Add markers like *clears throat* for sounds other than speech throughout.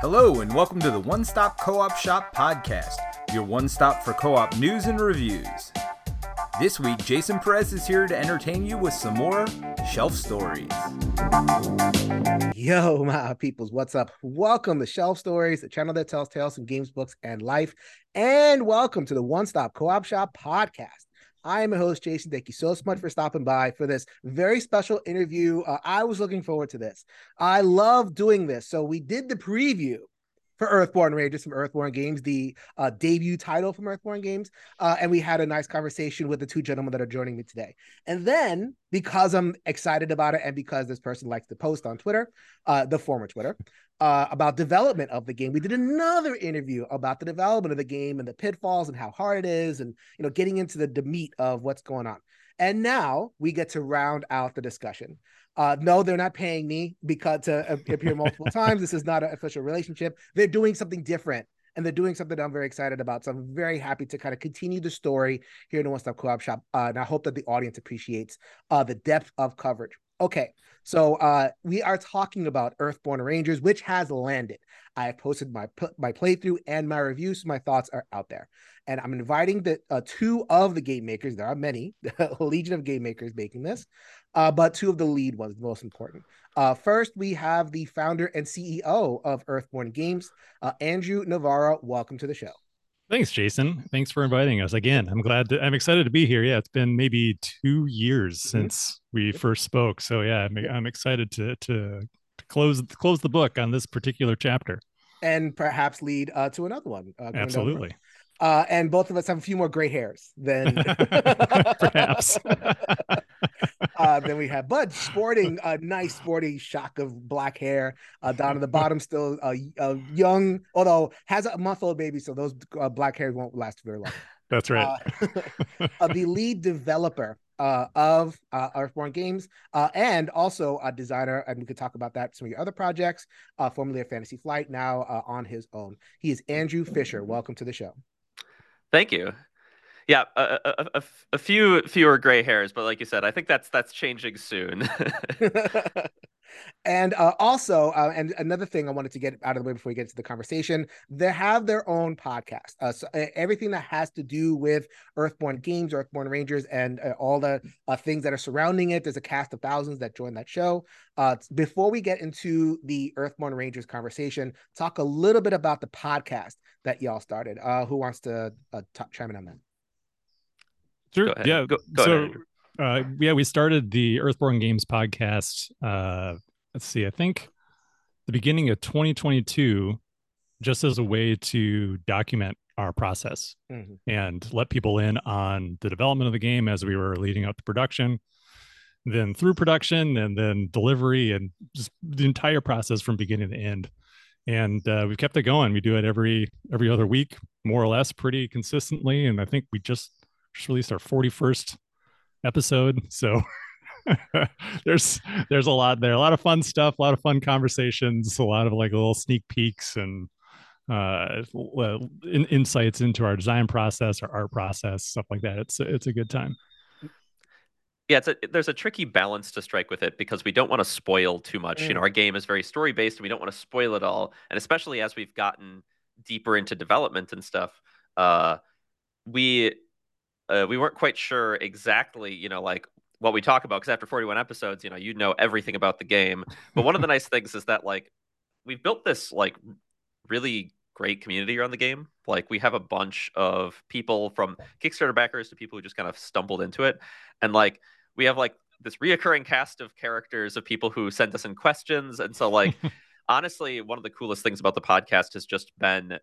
Hello, and welcome to the One Stop Co op Shop podcast, your one stop for co op news and reviews. This week, Jason Perez is here to entertain you with some more shelf stories. Yo, my peoples, what's up? Welcome to Shelf Stories, the channel that tells tales from games, books, and life. And welcome to the One Stop Co op Shop podcast. I am your host, Jason. Thank you so much for stopping by for this very special interview. Uh, I was looking forward to this. I love doing this. So, we did the preview for Earthborne Rangers from Earthborne Games, the uh, debut title from Earthborne Games. Uh, and we had a nice conversation with the two gentlemen that are joining me today. And then, because I'm excited about it and because this person likes to post on Twitter, uh, the former Twitter, uh, about development of the game, we did another interview about the development of the game and the pitfalls and how hard it is, and you know, getting into the, the meat of what's going on. And now we get to round out the discussion. Uh, no, they're not paying me because to appear multiple *laughs* times. This is not an official relationship. They're doing something different and they're doing something that I'm very excited about. So I'm very happy to kind of continue the story here in the One Stop Co-op Shop. Uh, and I hope that the audience appreciates uh, the depth of coverage. Okay, so uh, we are talking about Earthborne Rangers, which has landed. I have posted my my playthrough and my reviews. So my thoughts are out there, and I'm inviting the uh, two of the game makers. There are many, *laughs* a legion of game makers making this, uh, but two of the lead ones, most important. Uh, first, we have the founder and CEO of Earthborne Games, uh, Andrew Navaro. Welcome to the show. Thanks, Jason. Thanks for inviting us again. I'm glad. To, I'm excited to be here. Yeah, it's been maybe two years mm-hmm. since we first spoke. So yeah, I'm, I'm excited to, to to close close the book on this particular chapter, and perhaps lead uh, to another one. Uh, Absolutely. Uh, and both of us have a few more gray hairs than *laughs* perhaps. *laughs* *laughs* uh, then we have Bud sporting a nice sporty shock of black hair. Uh, down at the bottom, still a, a young, although has a month old baby, so those uh, black hairs won't last very long. That's right. Uh, *laughs* the lead developer uh, of uh, Earthborne Games, uh, and also a designer, and we could talk about that. Some of your other projects, uh, formerly of Fantasy Flight, now uh, on his own. He is Andrew Fischer. Welcome to the show. Thank you. Yeah, a, a, a, a, few fewer gray hairs, but like you said, I think that's that's changing soon. *laughs* and uh, also, uh, and another thing I wanted to get out of the way before we get into the conversation, they have their own podcast. Uh, so everything that has to do with Earthborne Games, Earthborne Rangers, and uh, all the uh, things that are surrounding it. There's a cast of thousands that join that show. Uh, before we get into the Earthborne Rangers conversation, talk a little bit about the podcast that y'all started. who wants to t- chime in on that? Sure. Go yeah. Go, go so, uh, yeah, we started the Earthborne Games podcast. Uh, let's see, I think the beginning of 2022, just as a way to document our process mm-hmm. and let people in on the development of the game as we were leading up to production, then through production, and then delivery, and just the entire process from beginning to end. And uh, we've kept it going. We do it every every other week, more or less, pretty consistently. And I think we just just released our 41st episode. *laughs* So *laughs* there's there's a lot there, a lot of fun stuff, a lot of fun conversations, a lot of like little sneak peeks and uh in, insights into our design process our art process stuff like that it's it's a good time yeah it's a, there's a tricky balance to strike with it because we don't want to spoil too much mm. you know mm. our game is very story based and we don't want to spoil it all and especially as we've gotten deeper into development and stuff uh we uh, we weren't quite sure exactly, you know, like what we talk about because after 41 episodes, you know, you know everything about the game. But one of the *laughs* nice things is that like we've built this like really great community around the game. Like we have a bunch of people from Kickstarter backers to people who just kind of stumbled into it, and like we have like this reoccurring cast of characters of people who send us in questions, and so like. *laughs* honestly, one of the coolest things about the podcast has just been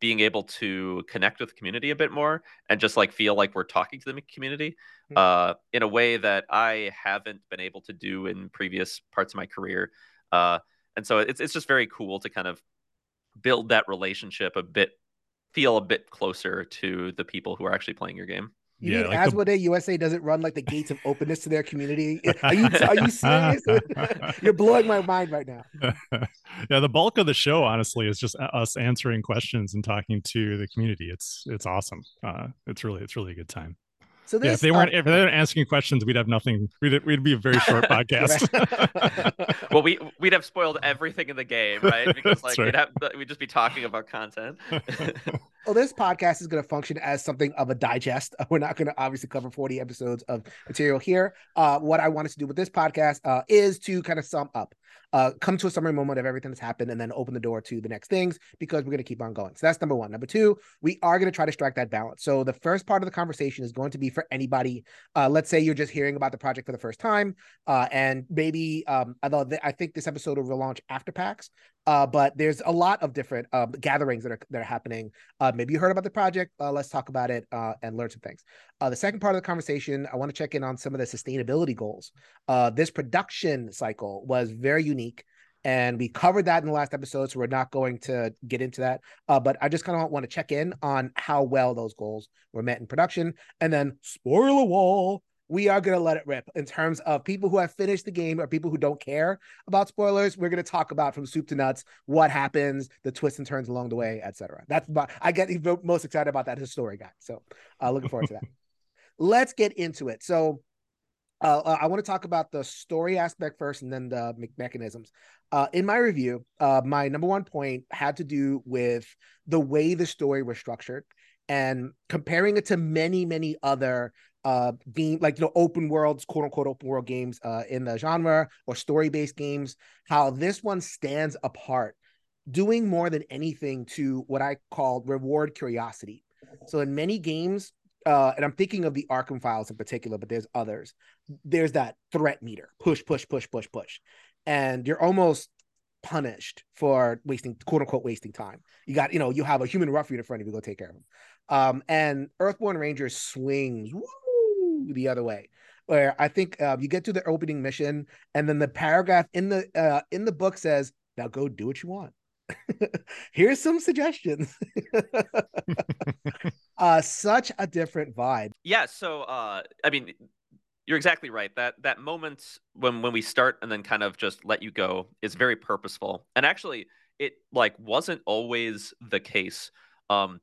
being able to connect with the community a bit more and just like feel like we're talking to the community mm-hmm. uh, in a way that I haven't been able to do in previous parts of my career. Uh, and so it's it's just very cool to kind of build that relationship a bit, feel a bit closer to the people who are actually playing your game. You yeah, mean like Asmodee the... USA doesn't run like the gates of openness to their community? *laughs* Are you are you serious? *laughs* You're blowing my mind right now. *laughs* yeah, the bulk of the show, honestly, is just us answering questions and talking to the community. It's it's awesome. Uh, it's really it's really a good time. So yeah, if they weren't if they weren't asking questions, we'd have nothing. We'd we'd be a very short *laughs* podcast. *laughs* well, we we'd have spoiled everything in the game, right? *laughs* Because like right. we'd have we'd just be talking about content. well, this podcast is going to function as something of a digest. We're not going to obviously cover forty episodes of material here. Uh, what I wanted to do with this podcast uh, is to kind of sum up uh, come to a summary moment of everything that's happened and then open the door to the next things because we're going to keep on going. So that's number one. Number two, we are going to try to strike that balance. So the first part of the conversation is going to be for anybody. Uh, let's say you're just hearing about the project for the first time, uh, and maybe um, although I think this episode will launch after PAX, uh, but there's a lot of different uh, gatherings that are that are happening. Uh, maybe you heard about the project. Uh, let's talk about it uh, and learn some things. Uh, the second part of the conversation, I want to check in on some of the sustainability goals. this production cycle was very unique, and we covered that in the last episode, so we're not going to get into that. but I just kind of want to check in on how well those goals were met in production, and then spoiler wall we are going to let it rip in terms of people who have finished the game or people who don't care about spoilers. We're going to talk about from soup to nuts what happens, the twists and turns along the way, etc. That's my, I get most excited about that as a story guy. So, uh, looking forward to that. *laughs* Let's get into it. So, uh, uh I want to talk about the story aspect first and then the me- mechanisms. Uh, in my review, uh, my number one point had to do with the way the story was structured and comparing it to many, many other uh game like you know open worlds quote unquote open world games uh in the genre or story based games how this one stands apart doing more than anything to what i call reward curiosity. So in many games uh and i'm thinking of the arkham files in particular but there's others there's that threat meter push push push push push and you're almost punished for wasting quote unquote wasting time. You got you know you have a human ruffian in front of you go take care of him um and earthborne ranger swings woo, the other way where I think uh, you get to the opening mission, and then the paragraph in the uh, in the book says, "Now go do what you want." *laughs* Here's some suggestions. *laughs* *laughs* uh, such a different vibe. Yeah. So, uh, I mean, you're exactly right. That that moment when when we start and then kind of just let you go is very purposeful. And actually, it like wasn't always the case. Um,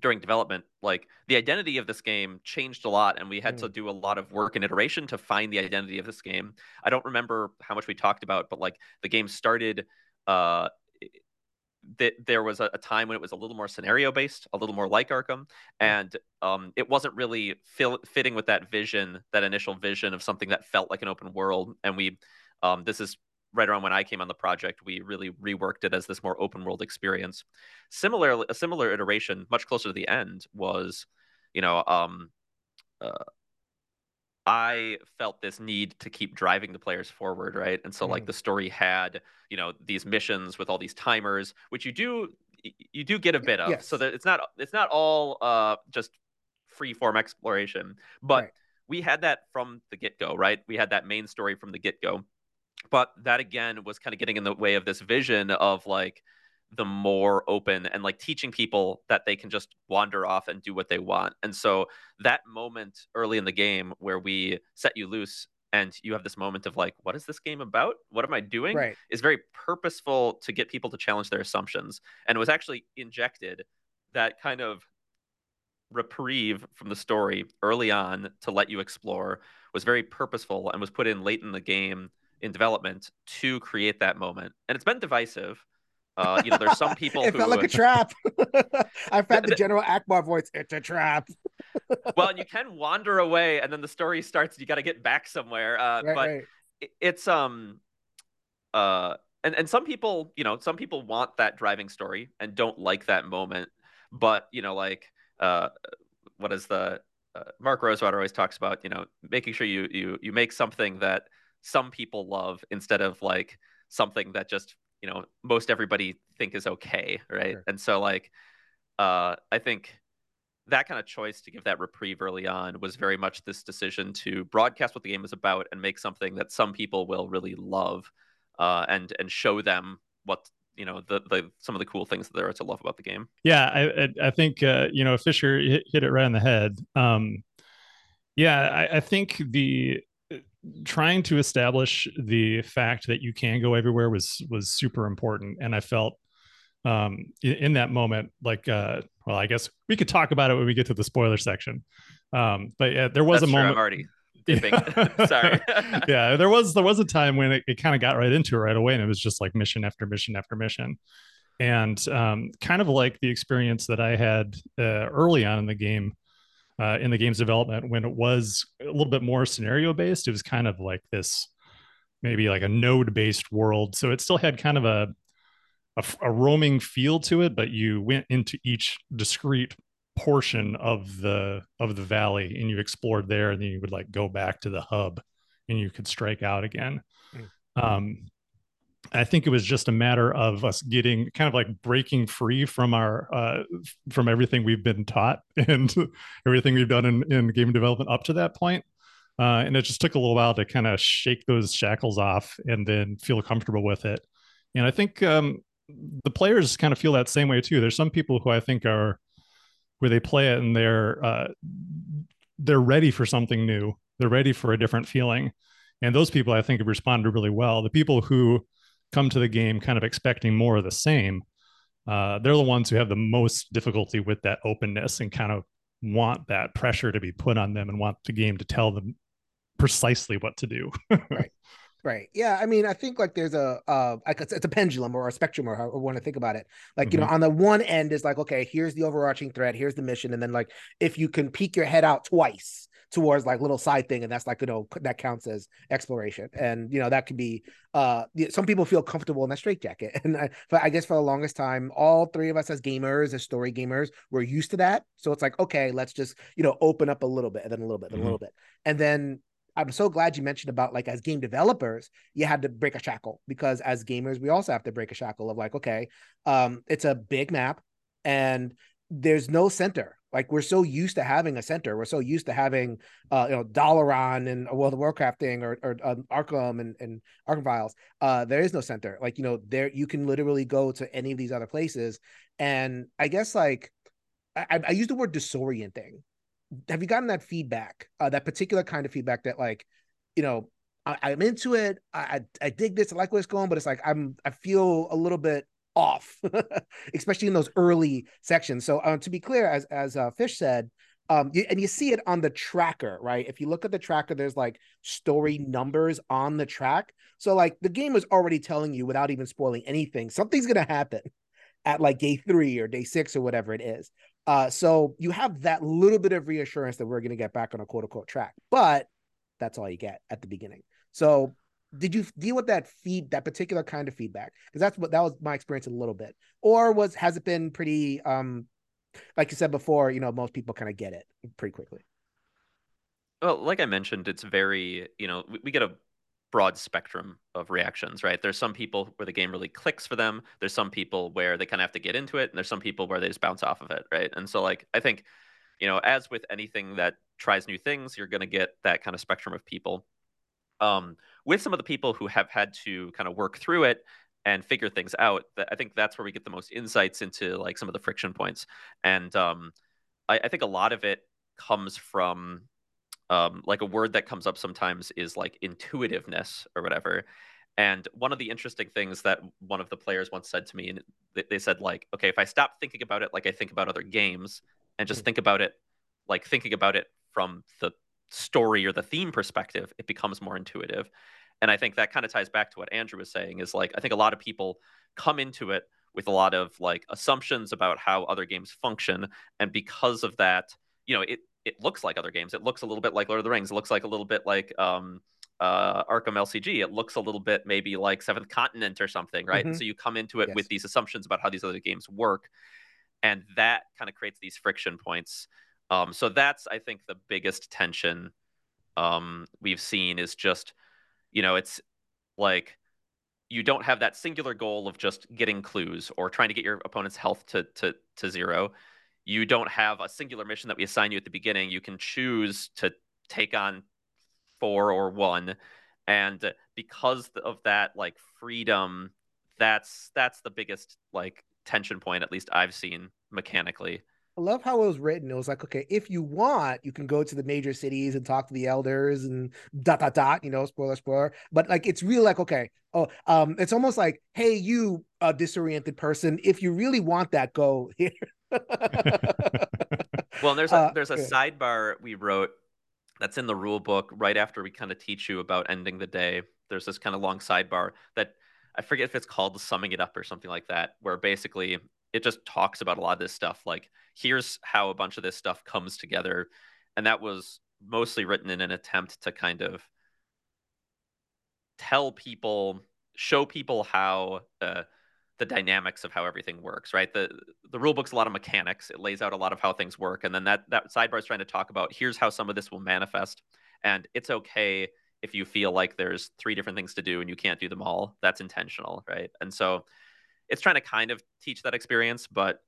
during development like the identity of this game changed a lot and we had mm. to do a lot of work and iteration to find the identity of this game i don't remember how much we talked about but like the game started uh that there was a, a, time when it was a little more scenario based, a little more like Arkham, mm. and um, it wasn't really fill, fitting with that vision, that initial vision of something that felt like an open world. And we, um, this is right around when I came on the project, we really reworked it as this more open world experience. Similarly, a similar iteration, much closer to the end, was, you know, um, uh, I felt this need to keep driving the players forward, right? And so, mm. like, the story had, you know, these missions with all these timers, which you do you do get a bit of. Yes. So that it's not it's not all uh, just free form exploration, but right. we had that from the get go, right? We had that main story from the get go but that again was kind of getting in the way of this vision of like the more open and like teaching people that they can just wander off and do what they want. And so that moment early in the game where we set you loose and you have this moment of like, what is this game about? What am I doing? Right. Is very purposeful to get people to challenge their assumptions. And it was actually injected that kind of reprieve from the story early on to let you explore was very purposeful and was put in late in the game in development to create that moment, and it's been divisive. Uh, you know, there's some *laughs* people. it who, felt like a trap. *laughs* I've had the General Ackbar voice. It's a trap. *laughs* well, you can wander away, and then the story starts. You got to get back somewhere. Uh, right, but right. it's um, uh, and and some people, you know, some people want that driving story and don't like that moment. But you know, like uh, what is the uh, Mark Rosewater always talks about? You know, making sure you you you make something that some people love instead of like something that just you know most everybody think is okay right? Sure. and so like uh i think that kind of choice to give that reprieve early on was very much this decision to broadcast what the game is about and make something that some people will really love uh, and and show them what you know the, the some of the cool things that there are to love about the game. Yeah i i think uh, you know fischer hit, hit, it right on the head. Um yeah I, I think the trying to establish the fact that you can go everywhere was was super important and i felt um in, that moment like uh well i guess we could talk about it when we get to the spoiler section Um, but yeah, there was That's a moment. I'm already *laughs* dipping. *laughs* Sorry. *laughs* yeah, there was there was a time when it, it kind of got right into it right away, and it was just like mission after mission after mission, and um, kind of like the experience that I had uh, early on in the game. Uh, in the game's development, when it was a little bit more scenario based, it was kind of like this, maybe like a node based world. So it still had kind of a, a, a roaming feel to it, but you went into each discrete portion of the of the valley and you explored there and then you would like go back to the hub and you could strike out again mm. um i think it was just a matter of us getting kind of like breaking free from our uh from everything we've been taught *laughs* and everything we've done in, in game development up to that point uh, and it just took a little while to kind of shake those shackles off and then feel comfortable with it and i think um the players kind of feel that same way too there's some people who i think are where they play it and they're uh, they're ready for something new. They're ready for a different feeling, and those people I think have responded really well. The people who come to the game kind of expecting more of the same, uh, they're the ones who have the most difficulty with that openness and kind of want that pressure to be put on them and want the game to tell them precisely what to do. *laughs* right. Right. Yeah. I mean, I think like there's a uh like it's, it's a pendulum or a spectrum or however you want to think about it. Like, mm-hmm. you know, mm-hmm. on the one end is like, okay, here's the overarching thread, here's the mission. And then like if you can peek your head out twice towards like little side thing, and that's like, you know, that counts as exploration. And you know, that could be uh some people feel comfortable in that straitjacket. *laughs* And I, I guess for the longest time, all three of us as gamers, as story gamers, we're used to that. So it's like, okay, let's just, you know, open up a little bit and then a little bit and mm-hmm. a little bit. And then I'm so glad you mentioned about like as game developers, you had to break a shackle because as gamers, we also have to break a shackle of like, okay, um, it's a big map and there's no center. Like we're so used to having a center. We're so used to having, uh, you know, Dalaran and World of Warcraft thing or, or um, Arkham and, and Arkham Files. Uh, there is no center. Like, you know, there you can literally go to any of these other places. And I guess like I, I use the word disorienting have you gotten that feedback, uh, that particular kind of feedback that like, you know, I, am into it. I, I, I dig this. I like where it's going, but it's like I'm I feel a little bit off, *laughs* especially in those early sections. So uh, to be clear, as as uh, Fish said, um, you, and you see it on the tracker, right? If you look at the tracker, there's like story numbers on the track. So like the game is already telling you without even spoiling anything, something's gonna happen *laughs* at like day three or day six or whatever it is. Uh, so you have that little bit of reassurance that we're to get back on a quote unquote track, but that's all you get at the beginning. So did you deal with that feed, that particular kind of feedback? Because that's what that was my experience a little bit, or was has it been pretty, um, like you said before, you know, most people kind of get it pretty quickly. Well, like I mentioned, it's very, you know, we, we get a broad spectrum of reactions, right? There's some people where the game really clicks for them. There's some people where they kind of have to get into it, and there's some people where they just bounce off of it, right? And so, like, I think, you know, as with anything that tries new things, you're going to get that kind of spectrum of people. Um, with some of the people who have had to kind of work through it and figure things out, I think that's where we get the most insights into like some of the friction points. And um, I, I think a lot of it comes from um, like a word that comes up sometimes is like intuitiveness or whatever. And one of the interesting things that one of the players once said to me, and they said like, okay, if I stop thinking about it like I think about other games, and just mm. think about it like thinking about it from the story or the theme perspective, it becomes more intuitive. And I think that kind of ties back to what Andrew was saying is like, I think a lot of people come into it with a lot of like assumptions about how other games function. And because of that, you know, it, it looks like other games. It looks a little bit like Lord of the Rings. It looks like a little bit like um, uh, Arkham LCG. It looks a little bit maybe like Seventh Continent or something, right? Mm-hmm. And so you come into it yes. with these assumptions about how these other games work, and that kind of creates these friction points. Um, so that's I think the biggest tension um, we've seen is just, you know, it's like you don't have that singular goal of just getting clues or trying to get your opponent's health to to to zero you don't have a singular mission that we assign you at the beginning. You can choose to take on four or one. And because of that, like freedom, that's that's the biggest like tension point, at least I've seen mechanically. I love how it was written. It was like, okay, if you want, you can go to the major cities and talk to the elders and dot dot dot, you know, spoiler spoiler. But like it's really like, okay, oh, um, it's almost like, hey, you a disoriented person, if you really want that, go *laughs* here. *laughs* Well, there's a uh, there's a sidebar we wrote that's in the rule book right after we kind of teach you about ending the day. There's this kind of long sidebar that I forget if it's called summing it up or something like that, where basically it just talks about a lot of this stuff. Like, here's how a bunch of this stuff comes together. And that was mostly written in an attempt to kind of tell people, show people how uh, the dynamics of how everything works, right? The the rule book's a lot of mechanics. It lays out a lot of how things work. And then that that sidebar is trying to talk about here's how some of this will manifest. And it's okay if you feel like there's three different things to do and you can't do them all, that's intentional, right? And so it's trying to kind of teach that experience, but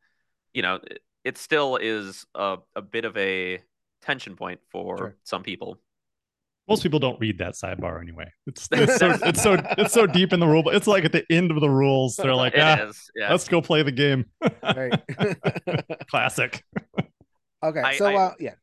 you know, it, it still is a, a bit of a tension point for sure. some people. Most people don't read that sidebar anyway. It's, *laughs* it's so it's so it's so deep in the rule. It's like at the end of the rules, they're like, ah, yeah. let's go play the game. *laughs* Classic. Okay, I, so I, uh, yeah.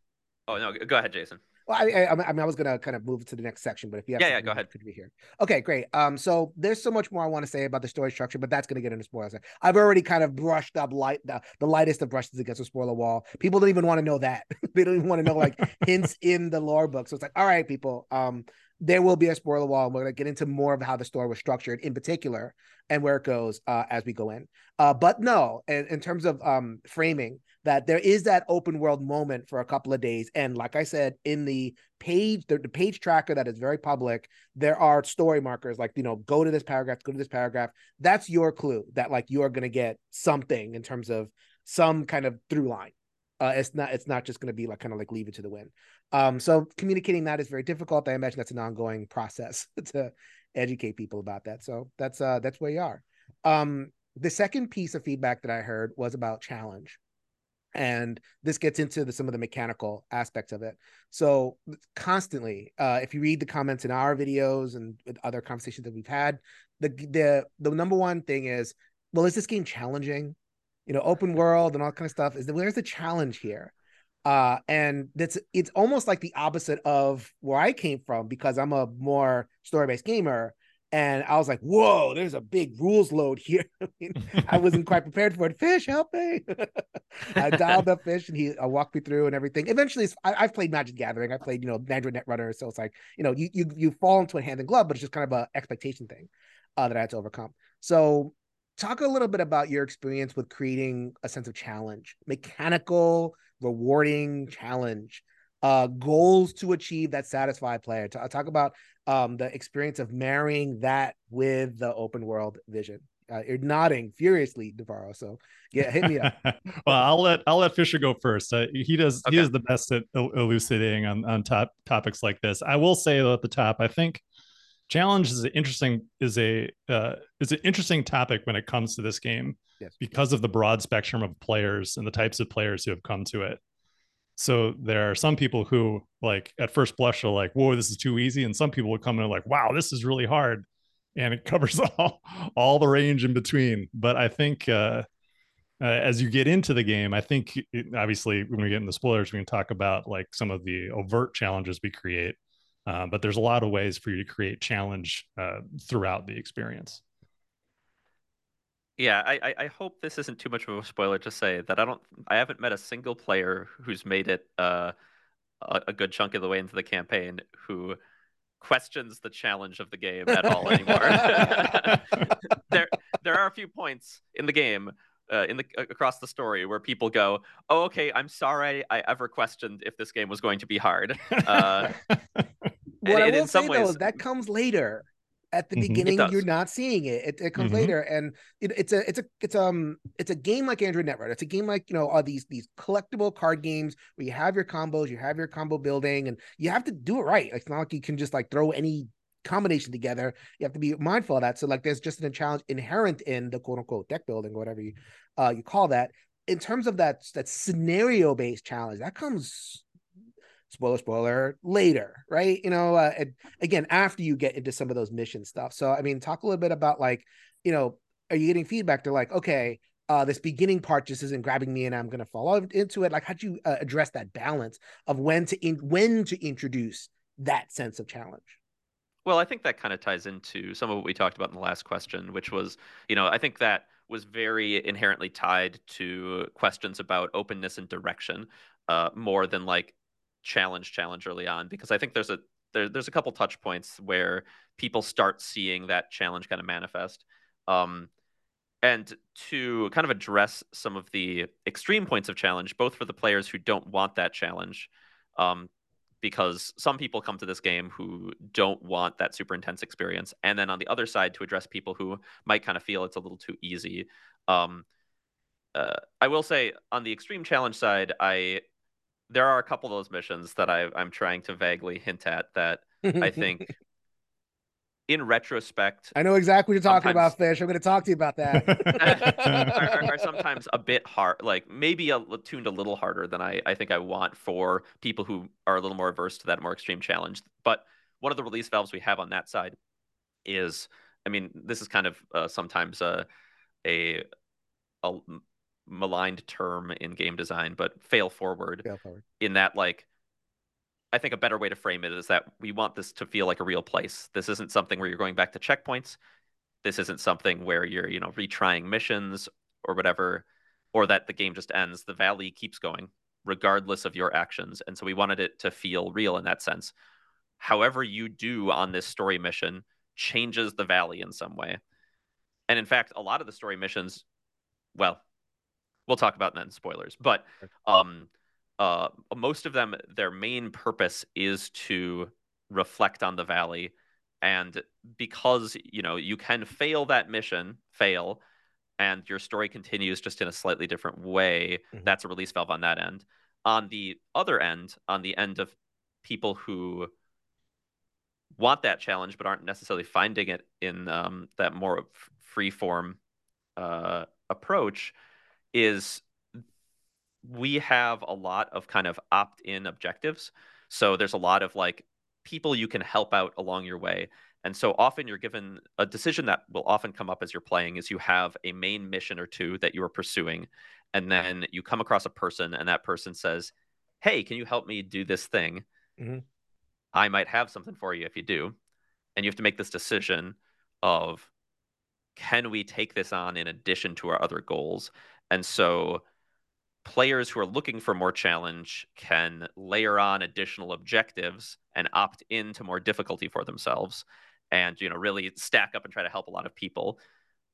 Oh no, go ahead, Jason. Well, I, I, I, mean, I was gonna kind of move to the next section, but if you have yeah, yeah, go ahead. Could be here. Okay, great. Um, so there's so much more I want to say about the story structure, but that's gonna get into spoilers. I've already kind of brushed up light the, the lightest of brushes against the spoiler wall. People don't even want to know that. *laughs* they don't even want to know like *laughs* hints in the lore book. So it's like, all right, people. Um, there will be a spoiler wall. And we're gonna get into more of how the story was structured, in particular, and where it goes uh, as we go in. Uh, but no, in, in terms of um framing that there is that open world moment for a couple of days. And like I said, in the page, the, the, page tracker that is very public, there are story markers like, you know, go to this paragraph, go to this paragraph. That's your clue that like you are going to get something in terms of some kind of through line. Uh, it's not it's not just going to be like kind of like leave it to the wind. Um, so communicating that is very difficult. I imagine that's an ongoing process *laughs* to educate people about that. So that's uh that's where you are. Um, the second piece of feedback that I heard was about challenge and this gets into the, some of the mechanical aspects of it. So constantly uh, if you read the comments in our videos and other conversations that we've had the the the number one thing is well is this game challenging? You know open world and all kind of stuff. Is where's the challenge here? Uh and that's it's almost like the opposite of where i came from because i'm a more story-based gamer and I was like, "Whoa, there's a big rules load here." *laughs* I, mean, I wasn't quite *laughs* prepared for it. Fish, help me! *laughs* I dialed up fish, and he uh, walked me through and everything. Eventually, I, have played Magic Gathering. I played, you know, Android Netrunner, so it's like, you know, you you you fall into a hand and glove, but it's just kind of a expectation thing uh, that I had to overcome. So, talk a little bit about your experience with creating a sense of challenge, mechanical, rewarding challenge uh, goals to achieve that satisfy player. T- talk about um, the experience of marrying that with the open world vision. Uh, you're nodding furiously, Navaro. So yeah, hit me up. *laughs* well, I'll let I'll let Fischer go first. Uh, he does okay. he is the best at elucidating on on top topics like this. I will say though at the top, I think challenge is an interesting is a uh, is an interesting topic when it comes to this game yes. because of the broad spectrum of players and the types of players who have come to it. So there are some people who like at first blush are like, whoa, this is too easy. And some people will come in like, wow, this is really hard. And it *laughs* covers all, all the range in between. But I think uh, uh, as you get into the game, I think it, obviously when we get into spoilers, we can talk about like some of the overt challenges we create. Uh, but there's a lot of ways for you to create challenge uh, throughout the experience. Yeah, I, I hope this isn't too much of a spoiler to say that I don't I haven't met a single player who's made it uh, a, a good chunk of the way into the campaign who questions the challenge of the game at all anymore. *laughs* there there are a few points in the game uh, in the across the story where people go, "Oh, okay, I'm sorry I ever questioned if this game was going to be hard." Uh, *laughs* what and, I will say ways, though, that comes later at the mm-hmm. beginning you're not seeing it it, it comes mm-hmm. later and it, it's a it's a it's um it's a game like android netrunner. It's a game like you know all these these collectible card games where you have your combos you have your combo building and you have to do it right. Like it's not like you can just like throw any combination together. You have to be mindful of that. So like there's just a challenge inherent in the quote unquote deck building or whatever you uh you call that. In terms of that that scenario based challenge that comes spoiler spoiler later right? You know uh, again after you get into some of those mission stuff. So i mean talk a little bit about like you know are you getting feedback? They're like okay uh, this beginning part just isn't grabbing me and i'm going to fall into it. Like how do you uh, address that balance of when to in, when to introduce that sense of challenge? Well i think that kind of ties into some of what we talked about in the last question which was you know i think that was very inherently tied to questions about openness and direction. uh, more than like challenge challenge early on because I think there's a there, there's a couple touch points where people start seeing that challenge kind of manifest. Um, and to kind of address some of the extreme points of challenge, both for the players who don't want that challenge, um, because some people come to this game who don't want that super intense experience, and then on the other side, to address people who might kind of feel it's a little too easy. Um, uh, I will say on the extreme challenge side, I there are a couple of those missions that I, I'm trying to vaguely hint at that I think *laughs* in retrospect, I know exactly what you're talking about, Fish. I'm going to talk to you about that. are, *laughs* are, are, sometimes a bit hard, like maybe a, tuned a little harder than I, I think I want for people who are a little more averse to that more extreme challenge. But one of the release valves we have on that side is, I mean, this is kind of uh, sometimes a, a, a maligned term in game design, but fail forward. Fail forward. In that, like, I think a better way to frame it is that we want this to feel like a real place. This isn't something where you're going back to checkpoints. This isn't something where you're, you know, retrying missions or whatever, or that the game just ends. The valley keeps going regardless of your actions. And so we wanted it to feel real in that sense. However, you do on this story mission changes the valley in some way. And in fact, a lot of the story missions, well, we'll talk about that in spoilers, but um, uh, most of them, their main purpose is to reflect on the valley. And because, you know, you can fail that mission, fail, and your story continues just in a slightly different way, mm-hmm. that's a release valve on that end. On the other end, on the end of people who want that challenge but aren't necessarily finding it in um, that more free form uh, approach, is we have a lot of kind of opt in objectives. So there's a lot of like people you can help out along your way. And so often you're given a decision that will often come up as you're playing is you have a main mission or two that you are pursuing. And then you come across a person and that person says, Hey, can you help me do this thing? Mm-hmm. I might have something for you if you do. And you have to make this decision of can we take this on in addition to our other goals? And so players who are looking for more challenge can layer on additional objectives and opt into more difficulty for themselves and you know really stack up and try to help a lot of people.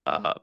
Uh,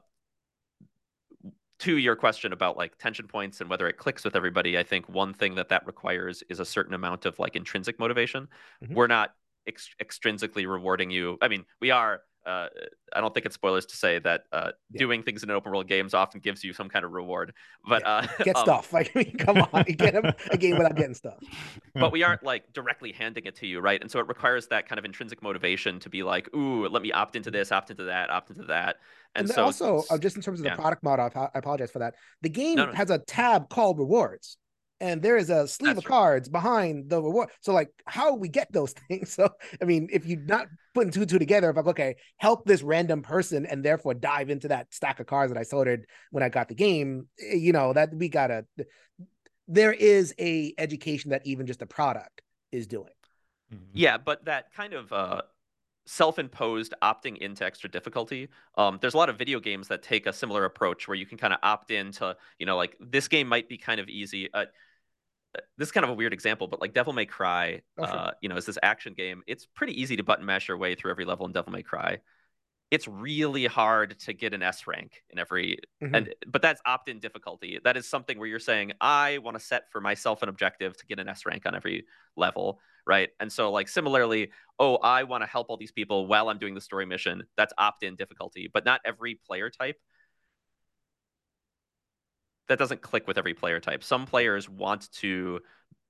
to your question about like tension points and whether it clicks with everybody i think one thing that that requires is a certain amount of like intrinsic motivation. Mm-hmm. we're not ex- extrinsically rewarding you. I mean we are uh, I don't think it's spoilers to say that uh, yeah. doing things in open world games often gives you some kind of reward. But yeah. uh, *laughs* get um, stuff. Like, I mean, come on, you get a game without getting stuff. *laughs* But we aren't like directly handing it to you, right? And so it requires that kind of intrinsic motivation to be like, ooh, let me opt into this, opt into that, opt into that. And, and so also, uh, just in terms of the product model, I apologize for that. The game no, no. has a tab called rewards and there is a sleeve That's of cards behind the reward. So, like, how we get those *laughs* things? So, I mean, if you're not putting two two together, if I'm like, okay, help this random person and therefore dive into that stack of cards that I sorted when I got the game, eh, you know, that we gotta. There is a education that even just the product is doing. Mm-hmm. Yeah, but that kind of uh, self-imposed opting into extra difficulty. Um, there's a lot of video games that take a similar approach where you can kind of opt in to, you know, like this game might be kind of easy. Uh, this is kind of a weird example, but like Devil May Cry, oh, sure. uh, you know, is this action game. It's pretty easy to button mash your way through every level in Devil May Cry it's really hard to get an S rank in every mm-hmm. and but that's opt-in difficulty. That is something where you're saying I want to set for myself an objective to get an S rank on every level, right? And so like similarly, oh, I want to help all these people while I'm doing the story mission. That's opt-in difficulty, but not every player type that doesn't click with every player type. Some players want to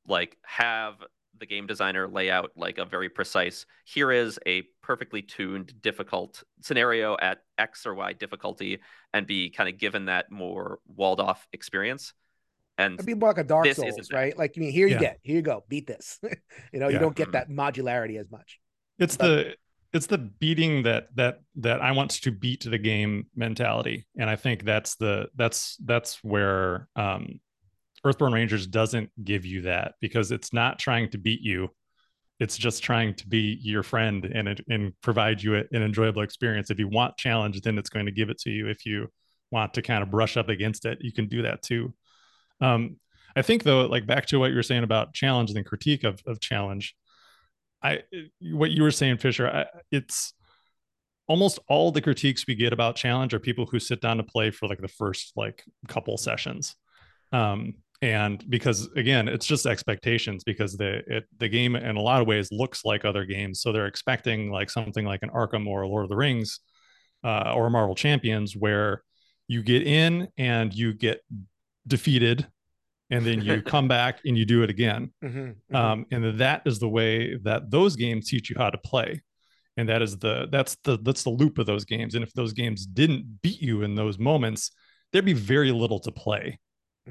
like have the game designer lay out like a very precise here is a perfectly tuned difficult scenario at x or y difficulty and be kind of given that more walled off experience and It'd be more like a dark souls right like i mean here you yeah. get here you go beat this *laughs* you know yeah. you don't get mm-hmm. that modularity as much it's but, the it's the beating that that that i want to beat the game mentality and i think that's the that's that's where um Earthborne Rangers doesn't give you that because it's not trying to beat you. It's just trying to be your friend and and provide you an enjoyable experience. If you want challenge, then it's going to give it to you. If you want to kind of brush up against it, you can do that too. Um, I think though, like back to what you were saying about challenge and critique of of challenge, I what you were saying, Fischer, I, it's almost all the critiques we get about challenge are people who sit down to play for like the first like couple sessions. Um, and because again it's just expectations because the it, the game in a lot of ways looks like other games so they're expecting like something like an arkham or a lord of the rings uh, or marvel champions where you get in and you get defeated and then you *laughs* come back and you do it again mm-hmm, mm-hmm. Um, and that is the way that those games teach you how to play and that is the that's the that's the loop of those games and if those games didn't beat you in those moments there'd be very little to play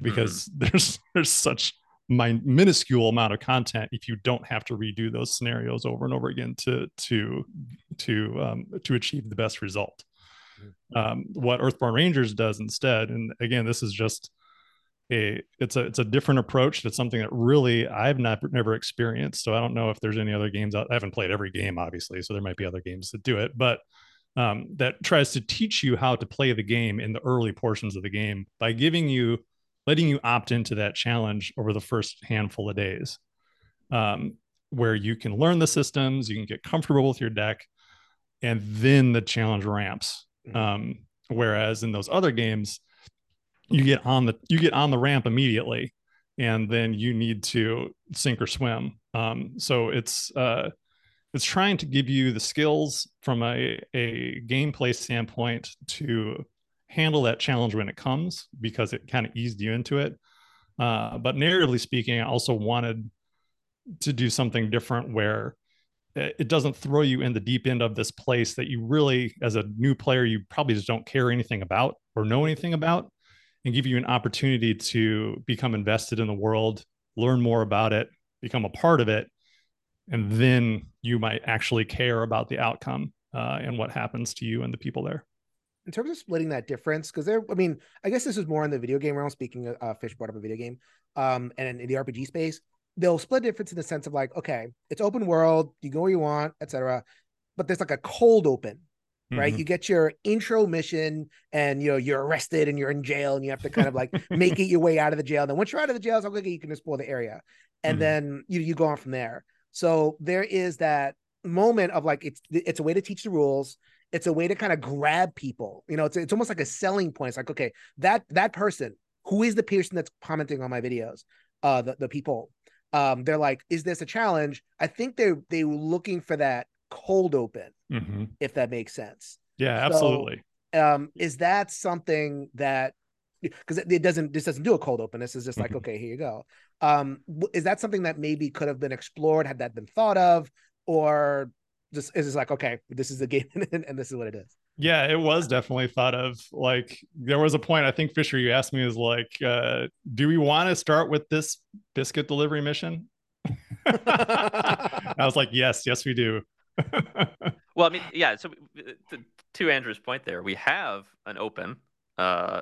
because mm-hmm. there's *laughs* there's such my minuscule amount of content if you don't have to redo those scenarios over and over again to to to um, to achieve the best result mm-hmm. um, what earthborne rangers does instead and again this is just a it's a it's a different approach that's something that really i've not never experienced so i don't know if there's any other games out, i haven't played every game obviously so there might be other games that do it but um, that tries to teach you how to play the game in the early portions of the game by giving you letting you opt into that challenge over the first handful of days um, where you can learn the systems you can get comfortable with your deck and then the challenge ramps mm-hmm. um, whereas in those other games you get on the you get on the ramp immediately and then you need to sink or swim um, so it's uh, it's trying to give you the skills from a, a gameplay standpoint to handle that challenge when it comes because it kind of eased you into it. Uh, but narratively speaking, I also wanted to do something different where it doesn't throw you in the deep end of this place that you really, as a new player, you probably just don't care anything about or know anything about, and give you an opportunity to become invested in the world, learn more about it, become a part of it, and then you might actually care about the outcome uh, and what happens to you and the people there in terms of splitting that difference, because there, I mean, I guess this is more in the video game realm. Speaking of uh, Fish brought up a video game, um, and in the RPG space, they'll split difference in the sense of like, okay, it's open world, you go where you want, etc. But there's like a cold open, right? Mm-hmm. You get your intro mission, and you know you're arrested and you're in jail, and you have to kind of like make it your way out of the jail. And then once you're out of the jail, it's okay, you can explore the area, and mm-hmm. then you you go on from there. So there is that moment of like it's it's a way to teach the rules it's a way to kind of grab people. You know, it's it's almost like a selling point. It's like, okay, that that person, who is the person that's commenting on my videos, uh, the, the people, um, they're like, is this a challenge? I think they they were looking for that cold open, mm-hmm. if that makes sense. Yeah, absolutely. So, um, is that something that because it, doesn't this doesn't do a cold open. This is just like, mm-hmm. okay, here you go. Um, is that something that maybe could have been explored? Had that been thought of? Or just is just like okay this is the game *laughs* and this is what it is yeah it was definitely thought of like there was a point i think fischer you asked me is like uh do we want to start with this biscuit delivery mission *laughs* *laughs* i was like yes yes we do well i mean yeah so to, to andrew's point there we have an open uh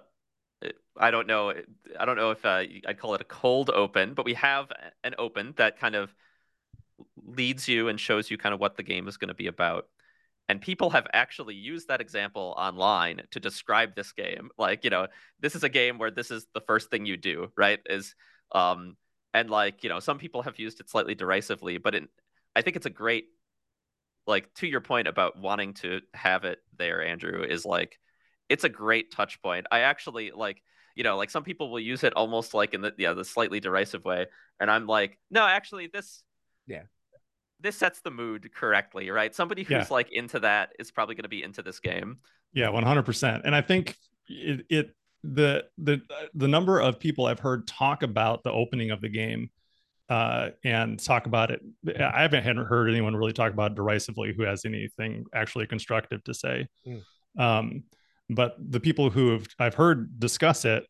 I don't know. I don't know if uh, I'd call it a cold open, but we have an open that kind of leads you and shows you kind of what the game is going to be about. And people have actually used that example online to describe this game. Like, you know, this is a game where this is the first thing you do, right? Is um and like, you know, some people have used it slightly derisively, but in, I think it's a great like to your point about wanting to have it there, Andrew, is like it's a great touch point. I actually like you know, like some people will use it almost like in the yeah, the slightly derisive way. And I'm like, no, actually this yeah this sets the mood correctly, right? Somebody who's yeah. like into that is probably going to be into this game. Yeah, 100%. And I think it, it the the uh, the number of people I've heard talk about the opening of the game uh, and talk about it. I haven't heard anyone really talk about derisively who has anything actually constructive to say. Mm. Um, but the people who have I've heard discuss it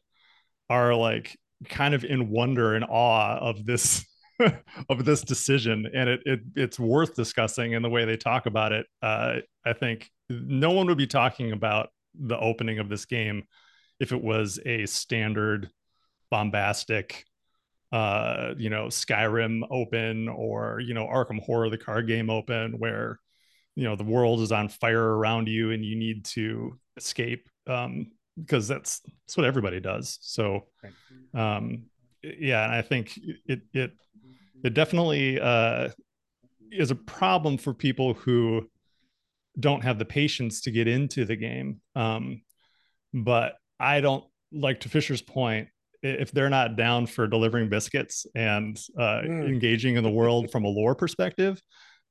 are like kind of in wonder and awe of this *laughs* of this decision, and it, it it's worth discussing. And the way they talk about it, uh, I think no one would be talking about the opening of this game if it was a standard bombastic uh you know skyrim open or you know arkham horror the card game open where you know the world is on fire around you and you need to escape um because that's that's what everybody does so um yeah, and I think it it it definitely uh, is a problem for people who don't have the patience to get into the game. Um, but I don't like to Fischer's point. If they're not down for delivering biscuits and uh, mm. engaging in the world from a lore perspective,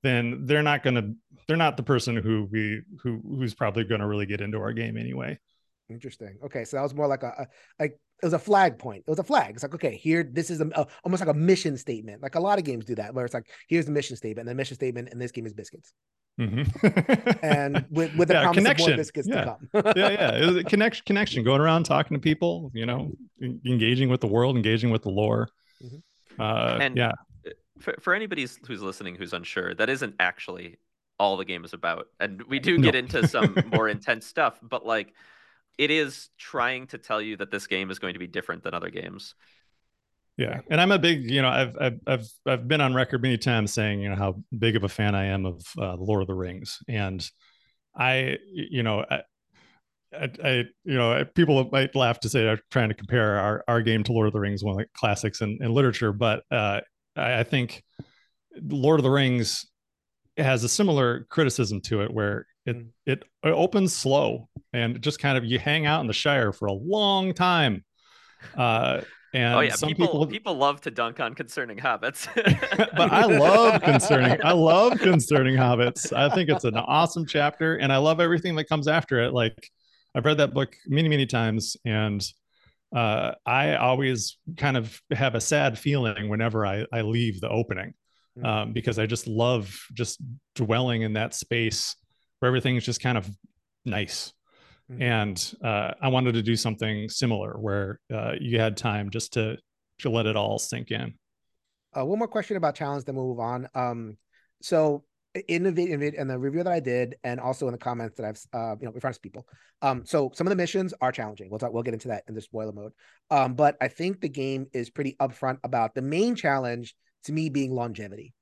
then they're not going to. They're not the person who we who who's probably going to really get into our game anyway. Interesting. Okay, so that was more like a, a like it was a flag point. It was a flag. It's like okay, here this is a, a, almost like a mission statement. Like a lot of games do that, where it's like here's the mission statement, and the mission statement in this game is biscuits. Mm-hmm. and with with the *laughs* yeah, connection. biscuits yeah. to come. *laughs* yeah, yeah, it was a connection, connection, going around talking to people, you know, engaging with the world, engaging with the lore. Mm-hmm. Uh, and yeah. For, for anybody who's listening who's unsure, that isn't actually all the game is about, and we do get no. into some more intense *laughs* stuff, but like it is trying to tell you that this game is going to be different than other games. Yeah, and I'm a big, you know, I've I've I've I've been on record many times saying, you know, how big of a fan I am of uh, Lord of the Rings, and I, you know, I, I, I, you know, people might laugh to say I'm trying to compare our our game to Lord of the Rings, one of the classics in, in literature, but uh, I, I think Lord of the Rings has a similar criticism to it, where it, it it opens slow and just kind of you hang out in the Shire for a long time. Uh, and oh yeah, people, people, people love to dunk on concerning hobbits. *laughs* but I love concerning I love concerning hobbits. I think it's an awesome chapter, and I love everything that comes after it. Like I've read that book many many times, and uh, I always kind of have a sad feeling whenever I I leave the opening, mm. um, because I just love just dwelling in that space where everything's just kind of nice Mm-hmm. And uh, I wanted to do something similar where uh, you had time just to to let it all sink in. Uh, one more question about challenge, then we'll move on. Um, so in the video in the review that I did, and also in the comments that I've uh, you know in front of people. Um, so some of the missions are challenging. We'll talk. We'll get into that in the spoiler mode. Um, but I think the game is pretty upfront about the main challenge to me being longevity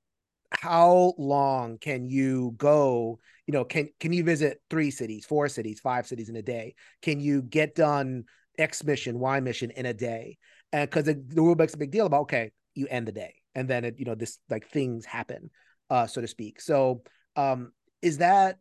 how long can you go you know can can you visit three cities four cities five cities in a day? Can you get done x mission y mission in a day? And because the, the rule makes a big deal about okay you end the day and then it you know this like things happen uh so to speak. So um is that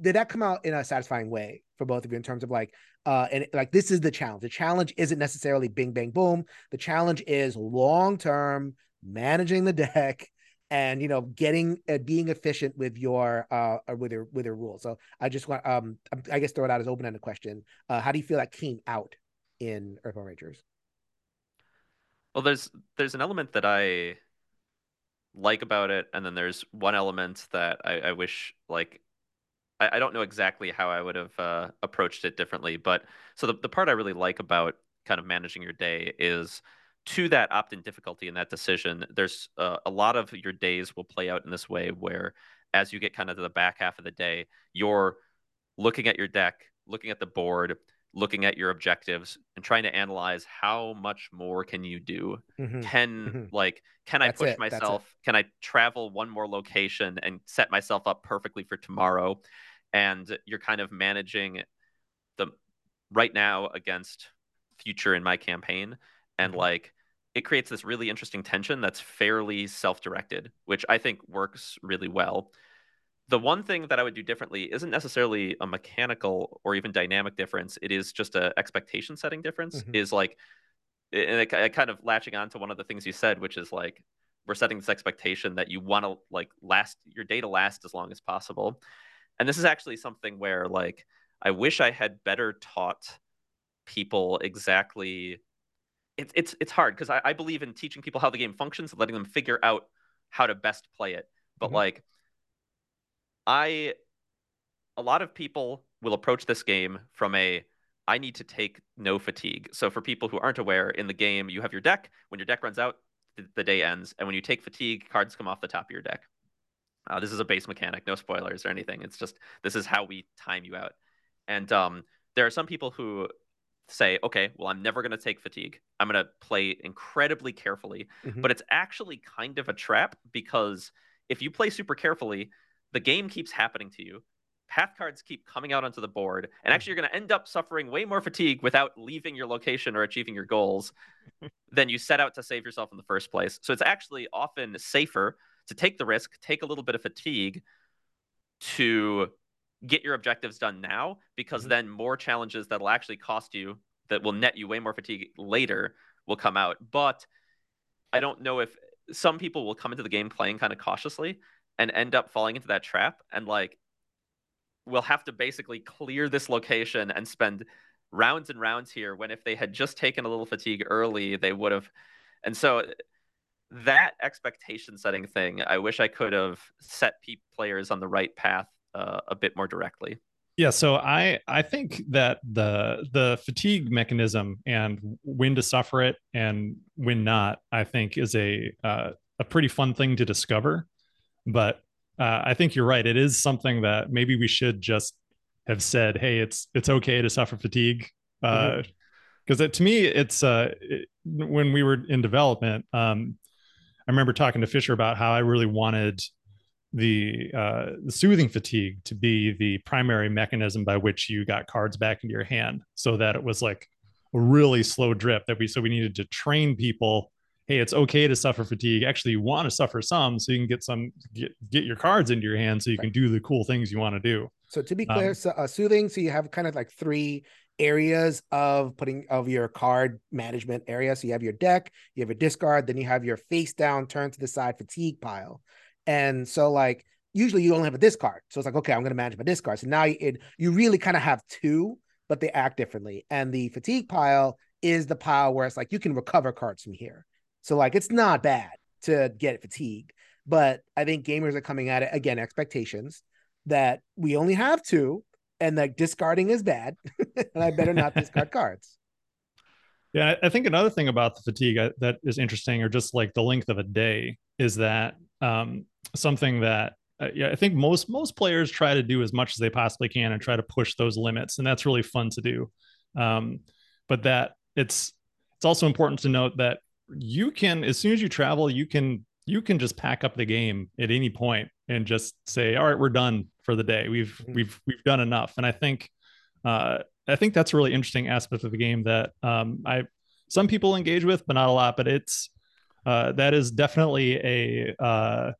did that come out in a satisfying way for both of you in terms of like uh and like this is the challenge. The challenge isn't necessarily bing bang boom. The challenge is long term managing the *laughs* deck and you know getting uh, being efficient with your uh with your with your rules. So i just want um i guess throw it out as open-ended question. Uh how do you feel that came out in Earthborne Rangers? Well there's there's an element that i like about it and then there's one element that i, I wish like I, I don't know exactly how i would have uh, approached it differently but so the, the part i really like about kind of managing your day is to that opt-in difficulty in that decision, there's uh, a lot of your days will play out in this way where as you get kind of to the back half of the day, you're looking at your deck, looking at the board, looking at your objectives and trying to analyze how much more can you do mm-hmm. can mm-hmm. like can That's i push it. myself can i travel one more location and set myself up perfectly for tomorrow and you're kind of managing the right now against future in my campaign and like it creates this really interesting tension that's fairly self-directed which i think works really well. The one thing that i would do differently isn't necessarily a mechanical or even dynamic difference. It is just a expectation setting difference mm-hmm. is like and it, it kind of latching on to one of the things you said which is like we're setting this expectation that you want to like last your data last as long as possible. And this is actually something where like i wish i had better taught people exactly it's it's it's hard because I, I believe in teaching people how the game functions, letting them figure out how to best play it. But mm-hmm. like I a lot of people will approach this game from a I need to take no fatigue. So for people who aren't aware, in the game you have your deck. When your deck runs out, the, the day ends, and when you take fatigue, cards come off the top of your deck. Uh, this is a base mechanic, no spoilers or anything. It's just this is how we time you out. And um, there are some people who say, okay, well, I'm never going to take fatigue. I'm going to play incredibly carefully. Mm-hmm. But it's actually kind of a trap because if you play super carefully, the game keeps happening to you. path cards keep coming out onto the board, and actually you're going to end up suffering way more fatigue without leaving your location or achieving your goals *laughs* than you set out to save yourself in the first place. So it's actually often safer to take the risk, take a little bit of fatigue to get your objectives done now, because mm-hmm. then more challenges that'll actually cost you, that will net you way more fatigue later, will come out. But I don't know if some people will come into the game playing kind of cautiously and end up falling into that trap and like we'll have to basically clear this location and spend rounds and rounds here when if they had just taken a little fatigue early they would have and so that expectation setting thing i wish i could have set players on the right path uh, a bit more directly yeah so i i think that the the fatigue mechanism and when to suffer it and when not i think is a uh, a pretty fun thing to discover but uh, I think you're right. It is something that maybe we should just have said, "Hey, it's it's okay to suffer fatigue." Because uh, mm-hmm. to me, it's uh, it, when we were in development. Um, I remember talking to Fischer about how I really wanted the uh, the soothing fatigue to be the primary mechanism by which you got cards back into your hand, so that it was like a really slow drip. That we so we needed to train people hey, it's okay to suffer fatigue. Actually, you want to suffer some so you can get some get, get your cards into your hand so you can do the cool things you want to do. So to be clear, um, so, uh, soothing. So you have kind of like three areas of putting of your card management area. So you have your deck, you have your discard, then you have your face down, turn to the side fatigue pile. And so like usually you only have a discard. So it's like, okay, I'm going to manage my discard. So now it, you really kind of have two, but they act differently. And the fatigue pile is the pile where it's like you can recover cards from here. So like it's not bad to get fatigue, but I think gamers are coming at it again expectations that we only have two and that discarding is bad *laughs* and I better not discard *laughs* cards. Yeah, I think another thing about the fatigue uh, that is interesting, or just like the length of a day, is that um, something that uh, yeah, I think most most players try to do as much as they possibly can and try to push those limits, and that's really fun to do. Um, but that it's it's also important to note that you can as soon as you travel you can you can just pack up the game at any point and just say all right we're done for the day we've mm-hmm. we've we've done enough and i think uh i think that's a really interesting aspect of the game that um i some people engage with but not a lot but it's uh that is definitely a uh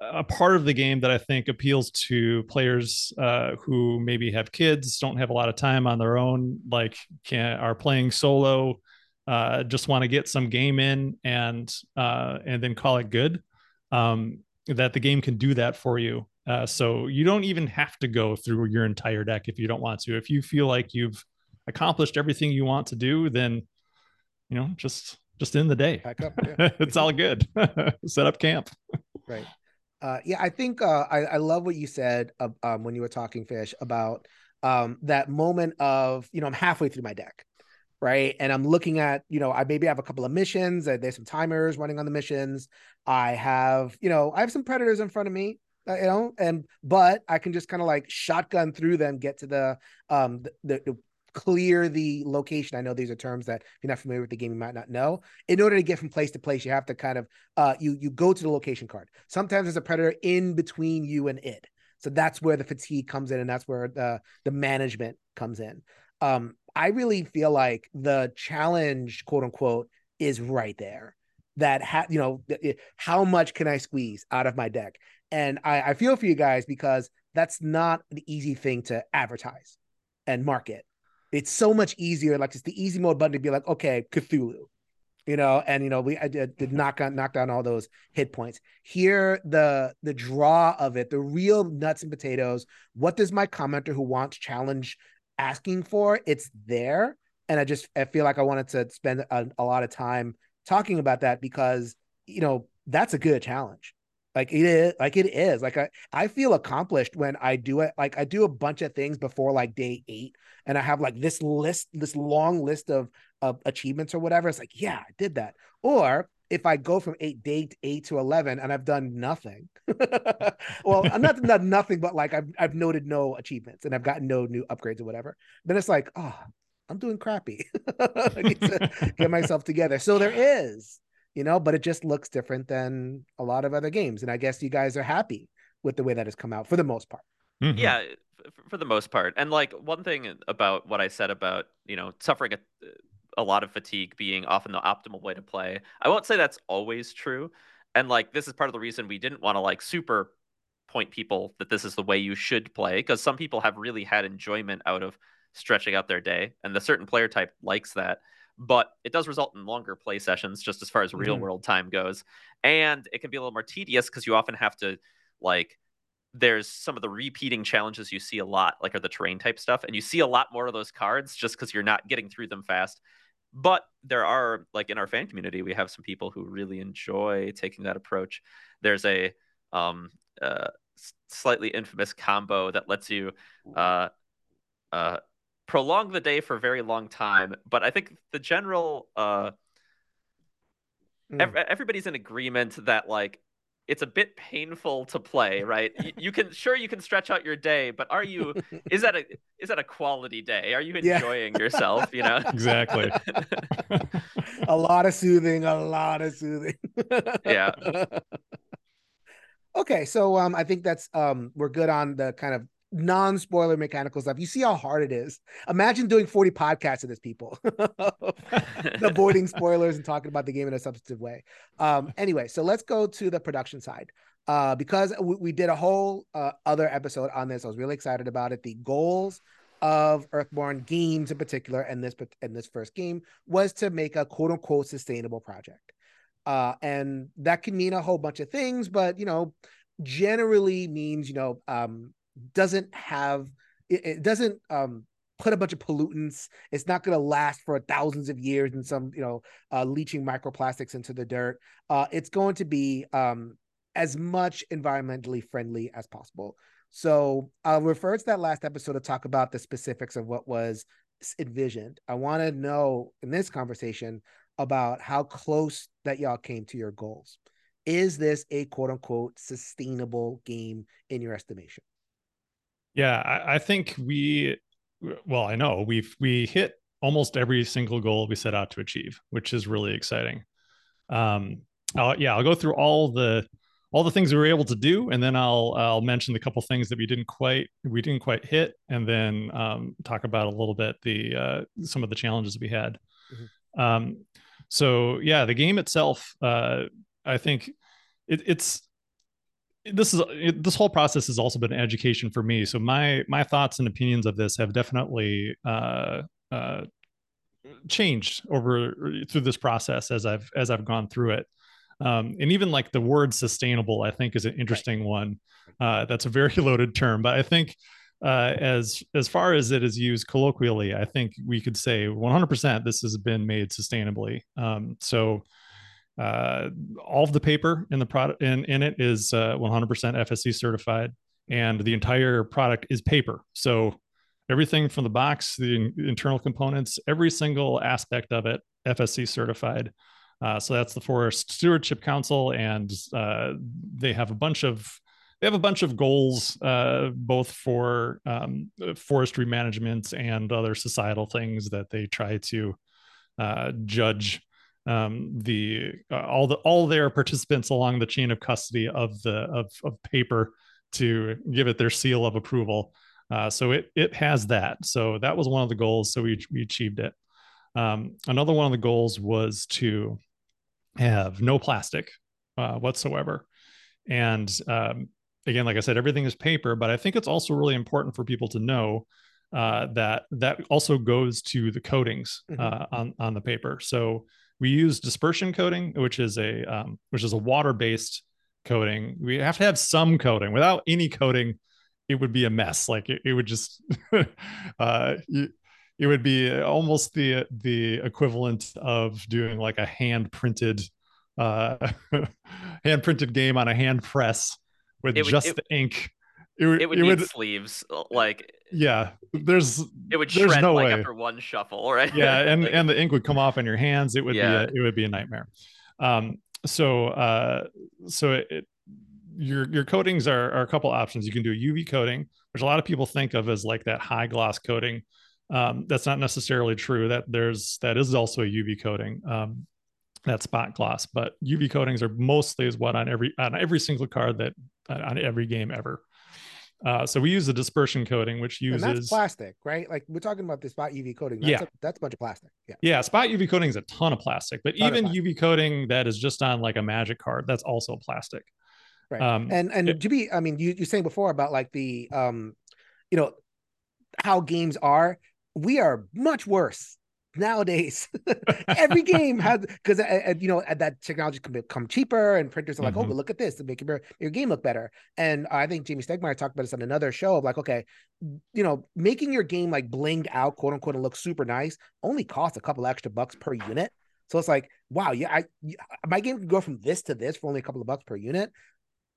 a part of the game that I think appeals to players uh, who maybe have kids, don't have a lot of time on their own, like can are playing solo, uh, just want to get some game in and uh, and then call it good. Um, that the game can do that for you. Uh, so you don't even have to go through your entire deck if you don't want to. If you feel like you've accomplished everything you want to do, then you know just just in the day. Up, yeah. *laughs* it's all good. *laughs* Set up camp. right. Uh, yeah, I think uh, I, I love what you said uh, um, when you were talking, Fish, about um, that moment of you know I'm halfway through my deck, right? And I'm looking at, you know, I maybe have a couple of missions. And there's some timers running on the missions. I have, you know, I have some predators in front of me, uh, you know, and but I can just kind of like shotgun through them, get to the um the, the, the clear the location. I know these are terms that if you're not familiar with the game, you might not know. In order to get from place to place, you have to kind of uh you you go to the location card. Sometimes there's a predator in between you and it. So that's where the fatigue comes in, and that's where the the management comes in. Um, I really feel like the challenge, quote unquote, is right there. That ha- you know, how much can I squeeze out of my deck? And I, I feel for you guys because that's not the easy thing to advertise and market. It's so much easier, like it's the easy mode button to be like, okay, Cthulhu, you know, and you know, we I did, did knock on knock down all those hit points. Here, the the draw of it, the real nuts and potatoes. What does my commenter who wants challenge asking for, it's there. And I just I feel like I wanted to spend a, a lot of time talking about that because you know that's a good challenge like it is like it is like i i feel accomplished when i do it like i do a bunch of things before like day eight and i have like this list this long list of of achievements or whatever it's like yeah i did that or if I go from eight day eight to eleven and I've done nothing, *laughs* well, I'm not not nothing, but like I've I've noted no achievements and I've gotten no new upgrades or whatever. Then it's like, oh, I'm doing crappy. *laughs* To uh, get myself together. So there is, you know, but it just looks different than a lot of other games. And I guess you guys are happy with the way that has come out for the most part. Mm-hmm. Yeah, for the most part. And like one thing about what I said about you know suffering a, a lot of fatigue being often the optimal way to play. I won't say that's always true. And like this is part of the reason we didn't want to like super point people that this is the way you should play because some people have really had enjoyment out of stretching out their day and the certain player type likes that but it does result in longer play sessions just as far as real mm-hmm. world time goes. And it can be a little more tedious because you often have to like there's some of the repeating challenges you see a lot like are the terrain type stuff and you see a lot more of those cards just because you're not getting through them fast. But there are like in our fan community we have some people who really enjoy taking that approach. There's a um uh, slightly infamous combo that lets you uh uh prolong the day for a very long time. But I think the general uh, mm. ev- everybody's in agreement that like it's a bit painful to play, right? you, you, can sure you can stretch out your day, but are you *laughs* is that a is that a quality day? Are you enjoying yeah. yourself, you know? *laughs* Exactly. a lot of soothing, a lot of soothing. yeah. *laughs* Okay, so um I think that's um we're good on the kind non-spoiler mechanical stuff. You see how hard it is. Imagine doing 40 podcasts of this, people, *laughs* avoiding *laughs* spoilers and talking about the game in a substantive way. Um, anyway, so let's go to the production side. Uh, because we, we did a whole uh, other episode on this. I was really excited about it. The goals of Earthborne games in particular, and this and this first game was to make a quote unquote sustainable project. Uh, and that can mean a whole bunch of things, but you know, generally means you know um, doesn't have it, it doesn't um put a bunch of pollutants. It's not going to last for thousands of years and some, you know, uh, leaching microplastics into the dirt. Uh, it's going to be um, as much environmentally friendly as possible. So I'll refer to that last episode to talk about the specifics of what was envisioned. I want to know in this conversation about how close that y'all came to your goals. Is this a quote unquote sustainable game in your estimation? Yeah, I, I think we, well, I know we've we hit almost every single goal we set out to achieve, which is really exciting. Um, I'll, yeah, I'll go through all the all the things we were able to do, and then I'll I'll mention the couple things that we didn't quite we didn't quite hit, and then um, talk about a little bit the uh, some of the challenges we had. Mm-hmm. Um, so yeah, the game itself, uh, I think it, it's this is this whole process has also been education for me. So my my thoughts and opinions of this have definitely uh, uh, changed over through this process as I've as I've gone through it. Um, and even like the word sustainable, I think is an interesting one. Uh, that's a very *laughs* loaded term, but I think uh, as as far as it is used colloquially, I think we could say 100% this has been made sustainably. Um, so uh, all of the paper in the product in, in it is uh, 100% FSC certified, and the entire product is paper. So everything from the box, the internal components, every single aspect of it, FSC certified. Uh, so that's the Forest Stewardship Council, and uh, they have a bunch of they have a bunch of goals, uh, both for um, forestry management and other societal things that they try to uh, judge um, the uh, all the all their participants along the chain of custody of the of, of paper to give it their seal of approval. Uh, so it it has that. So that was one of the goals. So we we achieved it. Um, another one of the goals was to have no plastic uh, whatsoever. And um, again, like I said, everything is paper, but I think it's also really important for people to know uh, that that also goes to the coatings mm-hmm. uh, on on the paper. So we use dispersion coating, which is a um, which is a water based coating. We have to have some coating. Without any coating, it would be a mess. Like it, it would just *laughs* uh, it would be almost the the equivalent of doing like a hand printed uh, *laughs* hand printed game on a hand press with would, just it, the ink. It would, it would it need would, sleeves like yeah there's it would there's shred no like way. after one shuffle right? Yeah and *laughs* like, and the ink would come off on your hands. It would yeah. be a, it would be a nightmare. Um so uh so it, your your coatings are, are a couple options. You can do a uv coating which a lot of people think of as like that high gloss coating. Um that's not necessarily true. That there's that is also a uv coating um that spot gloss but uv coatings are mostly is what on every on every single card that on every game ever Uh, so we use the dispersion coating, which uses and that's plastic, right? Like we're talking about the spot UV coating. That's yeah, a, that's a bunch of plastic. Yeah, yeah. Spot UV coating is a ton of plastic, but even UV coating that is just on like a magic card, that's also plastic. Right. Um, and and it, to be, I mean, you you saying before about like the um, you know, how games are. We are much worse nowadays *laughs* every *laughs* game has because you know that technology can become cheaper and printers are like oh, mm-hmm. oh but look at this to make your, your game look better and i think jamey stegmaier talked about this on another show of like okay you know making your game like blinged out quote unquote and look super nice only costs a couple extra bucks per unit so it's like wow yeah i my game can go from this to this for only a couple of bucks per unit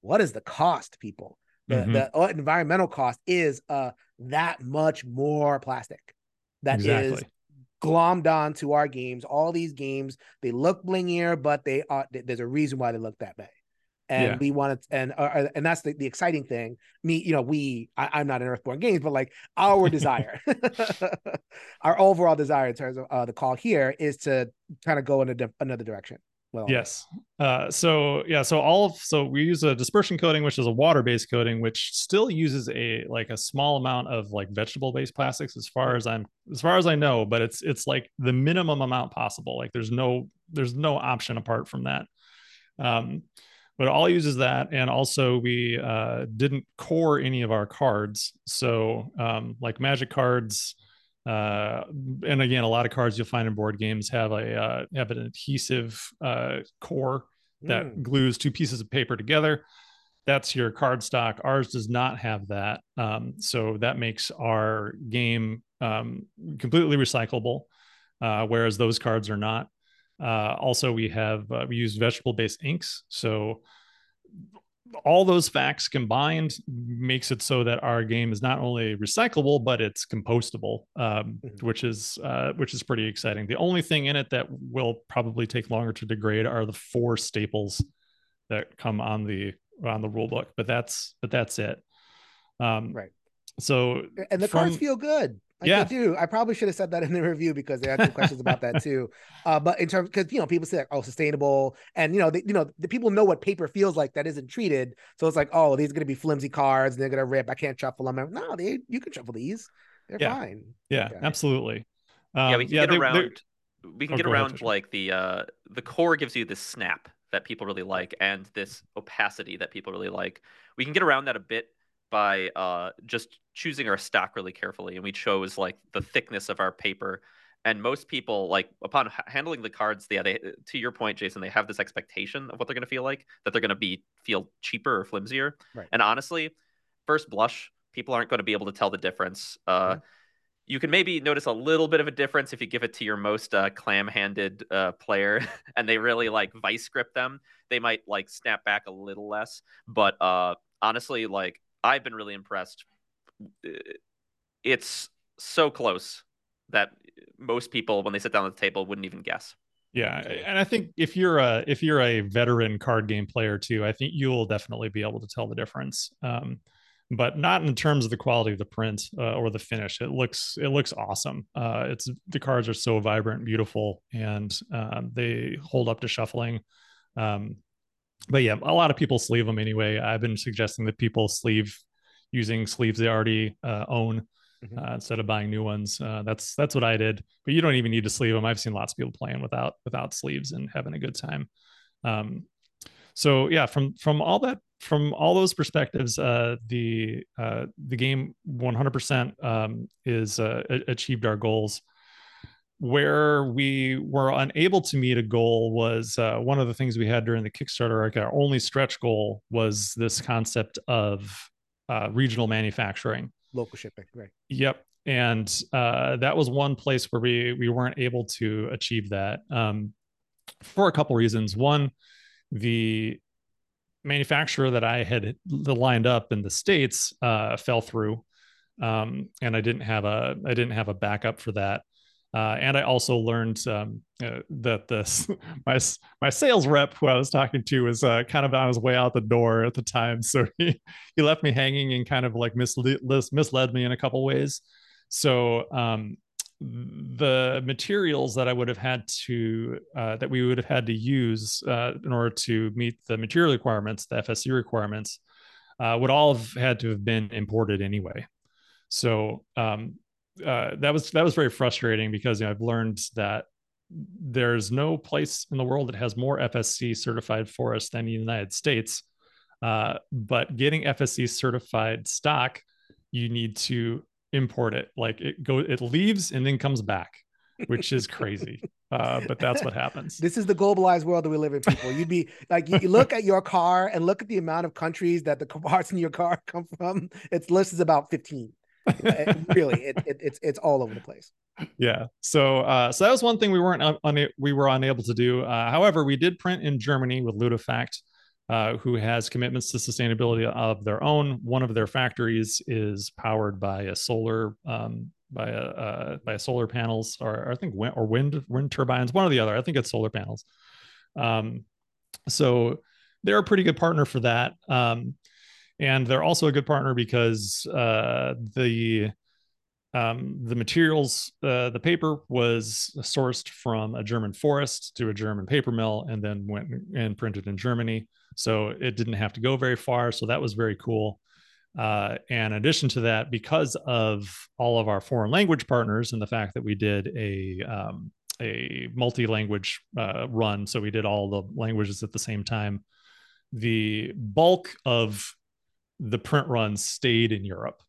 what is the cost people the, mm-hmm. the uh, environmental cost is uh that much more plastic That exactly. is glommed on to our games. All these games, they look blingier, but they are there's a reason why they look that way. And yeah. we wanted, and uh, uh, and that's the, the exciting thing. Me, you know, we I, am not an Earthborne Games, but like our *laughs* desire, *laughs* our overall desire in terms of uh, the call here is to kind of go in a another direction well yes. Uh, so yeah so all of so we use a dispersion coating which is a water-based coating which still uses a like a small amount of like vegetable-based plastics as far as i'm as far as i know but it's it's like the minimum amount possible. Like there's no there's no option apart from that. Um but all uses that and also we uh didn't core any of our cards. So um like magic cards uh, and again, a lot of cards you'll find in board games have a uh, have an adhesive uh, core that mm. glues two pieces of paper together. That's your card stock. Ours does not have that, um, so that makes our game um, completely recyclable, uh, whereas those cards are not. Uh, also, we have uh, we use vegetable based inks, so all those facts combined makes it so that our game is not only recyclable but it's compostable um, mm-hmm. which is uh, which is pretty exciting. The only thing in it that will probably take longer to degrade are the four staples that come on the on the rule book but that's but that's it. Um, right. so and the from, cards feel good I yeah. do. I probably should have said that in the review because they had some questions about that *laughs* too. Uh, but in terms, because you know, people say like, "Oh, sustainable," and you know, they, you know, the people know what paper feels like that isn't treated. So it's like, "Oh, these are going to be flimsy cards, and they're going to rip. I can't shuffle them." No, they you can shuffle these. They're yeah. fine. Yeah, okay. absolutely. Um, yeah, we can yeah, get around. They're... We can oh, get around ahead, like the uh the core gives you this snap that people really like, and this opacity that people really like. We can get around that a bit by uh, just choosing our stock really carefully, and we chose like the thickness of our paper. And most people, like upon h- handling the cards, yeah, they to your point, Jason, they have this expectation of what they're going to feel like, that they're going to be feel cheaper or flimsier. Right. And honestly, first blush, people aren't going to be able to tell the difference. Uh, mm-hmm. You can maybe notice a little bit of a difference if you give it to your most uh, clam-handed uh, player, *laughs* and they really like vice grip them. They might like snap back a little less, but uh, honestly, like I've been really impressed. It's so close that most people, when they sit down at the table, wouldn't even guess. Yeah, and I think if you're a if you're a veteran card game player too, I think you'll definitely be able to tell the difference. Um, but not in terms of the quality of the print uh, or the finish. It looks it looks awesome. Uh, it's the cards are so vibrant, beautiful, and um, they hold up to shuffling. Um, but yeah, a lot of people sleeve them anyway. I've been suggesting that people sleeve using sleeves they already uh, own mm-hmm. uh, instead of buying new ones. Uh, that's that's what I did. But you don't even need to sleeve them. I've seen lots of people playing without without sleeves and having a good time. Um, so yeah, from from all that from all those perspectives, uh, the uh, the game 100% um, is uh, achieved our goals where we were unable to meet a goal was uh, one of the things we had during the Kickstarter. Our only stretch goal was this concept of uh, regional manufacturing, local shipping, right? Yep, and uh, that was one place where we we weren't able to achieve that um, for a couple reasons. One, the manufacturer that I had lined up in the states uh, fell through, um, and I didn't have a I didn't have a backup for that. Uh, and I also learned um, uh, that this *laughs* my my sales rep who I was talking to was uh, kind of on his way out the door at the time, *laughs* so he he left me hanging and kind of like misled misled me in a couple ways. So um, the materials that I would have had to uh, that we would have had to use uh, in order to meet the material requirements, the FSC requirements, uh, would all have had to have been imported anyway. So um, uh, that was that was very frustrating because you know, I've learned that there's no place in the world that has more FSC certified forests than the United States. Uh, but getting FSC certified stock, you need to import it. Like it go, it leaves and then comes back, which is crazy. *laughs* Uh, but that's what happens. This is the globalized world that we live in, people. You'd be like, you look at your car and look at the amount of countries that the *laughs* parts in your car come from. Its list is about 15. Really, it, it, it's it's all over the place. Yeah. So uh, so that was one thing we weren't un- we were unable to do. Uh, however, we did print in Germany with Ludofact, uh, who has commitments to sustainability of their own. One of their factories is powered by a solar um, by a uh, by solar panels or, or I think wind or wind wind turbines, one or the other. I think it's solar panels. Um, so they're a pretty good partner for that. Um, and they're also a good partner because uh, the um, the materials, uh, the paper was sourced from a German forest to a German paper mill, and then went and printed in Germany. So it didn't have to go very far. So that was very cool. Uh, and in addition to that, because of all of our foreign language partners and the fact that we did a um, a multi-language uh, run, so we did all the languages at the same time. The bulk of the print runs stayed in Europe.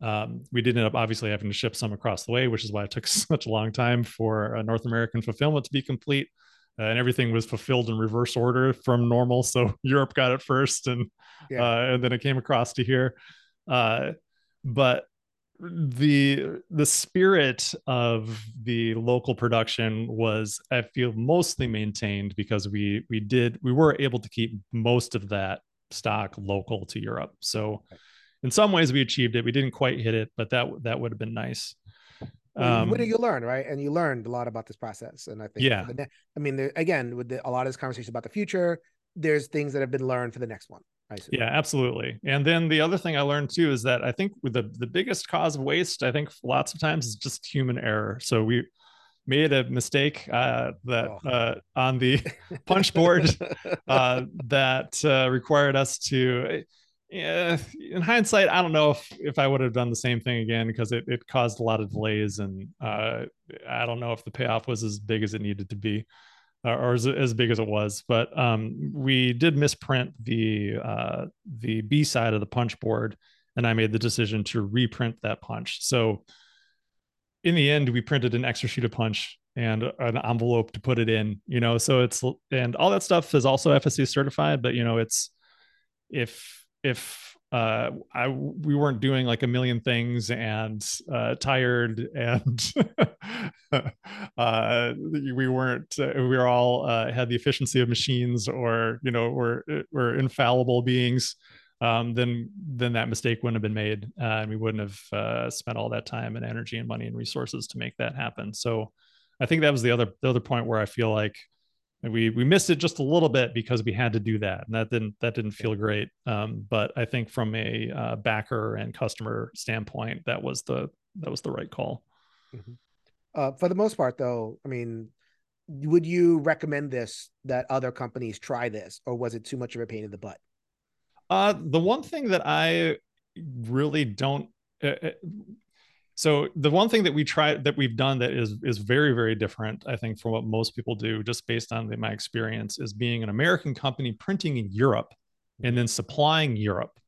Um, we did end up obviously having to ship some across the way, which is why it took *laughs* such a long time for a North American fulfillment to be complete. Uh, and everything was fulfilled in reverse order from normal. So *laughs* Europe got it first, and yeah. uh, and then it came across to here. Uh, but the the spirit of the local production was, I feel, mostly maintained because we we did we were able to keep most of that stock local to Europe. So in some ways we achieved it. We didn't quite hit it, but that that would have been nice. Um, what do you learn, right? And you learned a lot about this process. And I think, yeah, I mean, there, again, with the, a lot of this conversation about the future, there's things that have been learned for the next one. Yeah, absolutely. And then the other thing I learned too is that I think the the biggest cause of waste, I think lots of times is just human error. So we made a mistake uh, that oh. uh, on the *laughs* punch board uh, *laughs* that uh, required us to. Yeah, in hindsight, I don't know if, if I would have done the same thing again because it, it caused a lot of delays and uh, I don't know if the payoff was as big as it needed to be or as, as big as it was. But um, we did misprint the uh, the B side of the punch board, and I made the decision to reprint that punch. So in the end, we printed an extra sheet of punch and an envelope to put it in, you know, so it's, and all that stuff is also FSC certified, but you know, it's, if, if, uh, I, we weren't doing like a million things and, uh, tired and, *laughs* uh, we weren't, uh, we were all, uh, had the efficiency of machines or, you know, we're, we're infallible beings um, then then that mistake wouldn't have been made, uh, and we wouldn't have uh, spent all that time and energy and money and resources to make that happen. So, I think that was the other the other point where I feel like we we missed it just a little bit because we had to do that, and that didn't that didn't feel great. Um, but I think from a uh, backer and customer standpoint, that was the that was the right call. Mm-hmm. Uh, for the most part, though, I mean, would you recommend this that other companies try this, or was it too much of a pain in the butt? Uh, the one thing that I really don't. Uh, uh, so the one thing that we try that we've done that is is very very different, I think, from what most people do, just based on the, my experience, is being an American company printing in Europe and then supplying Europe.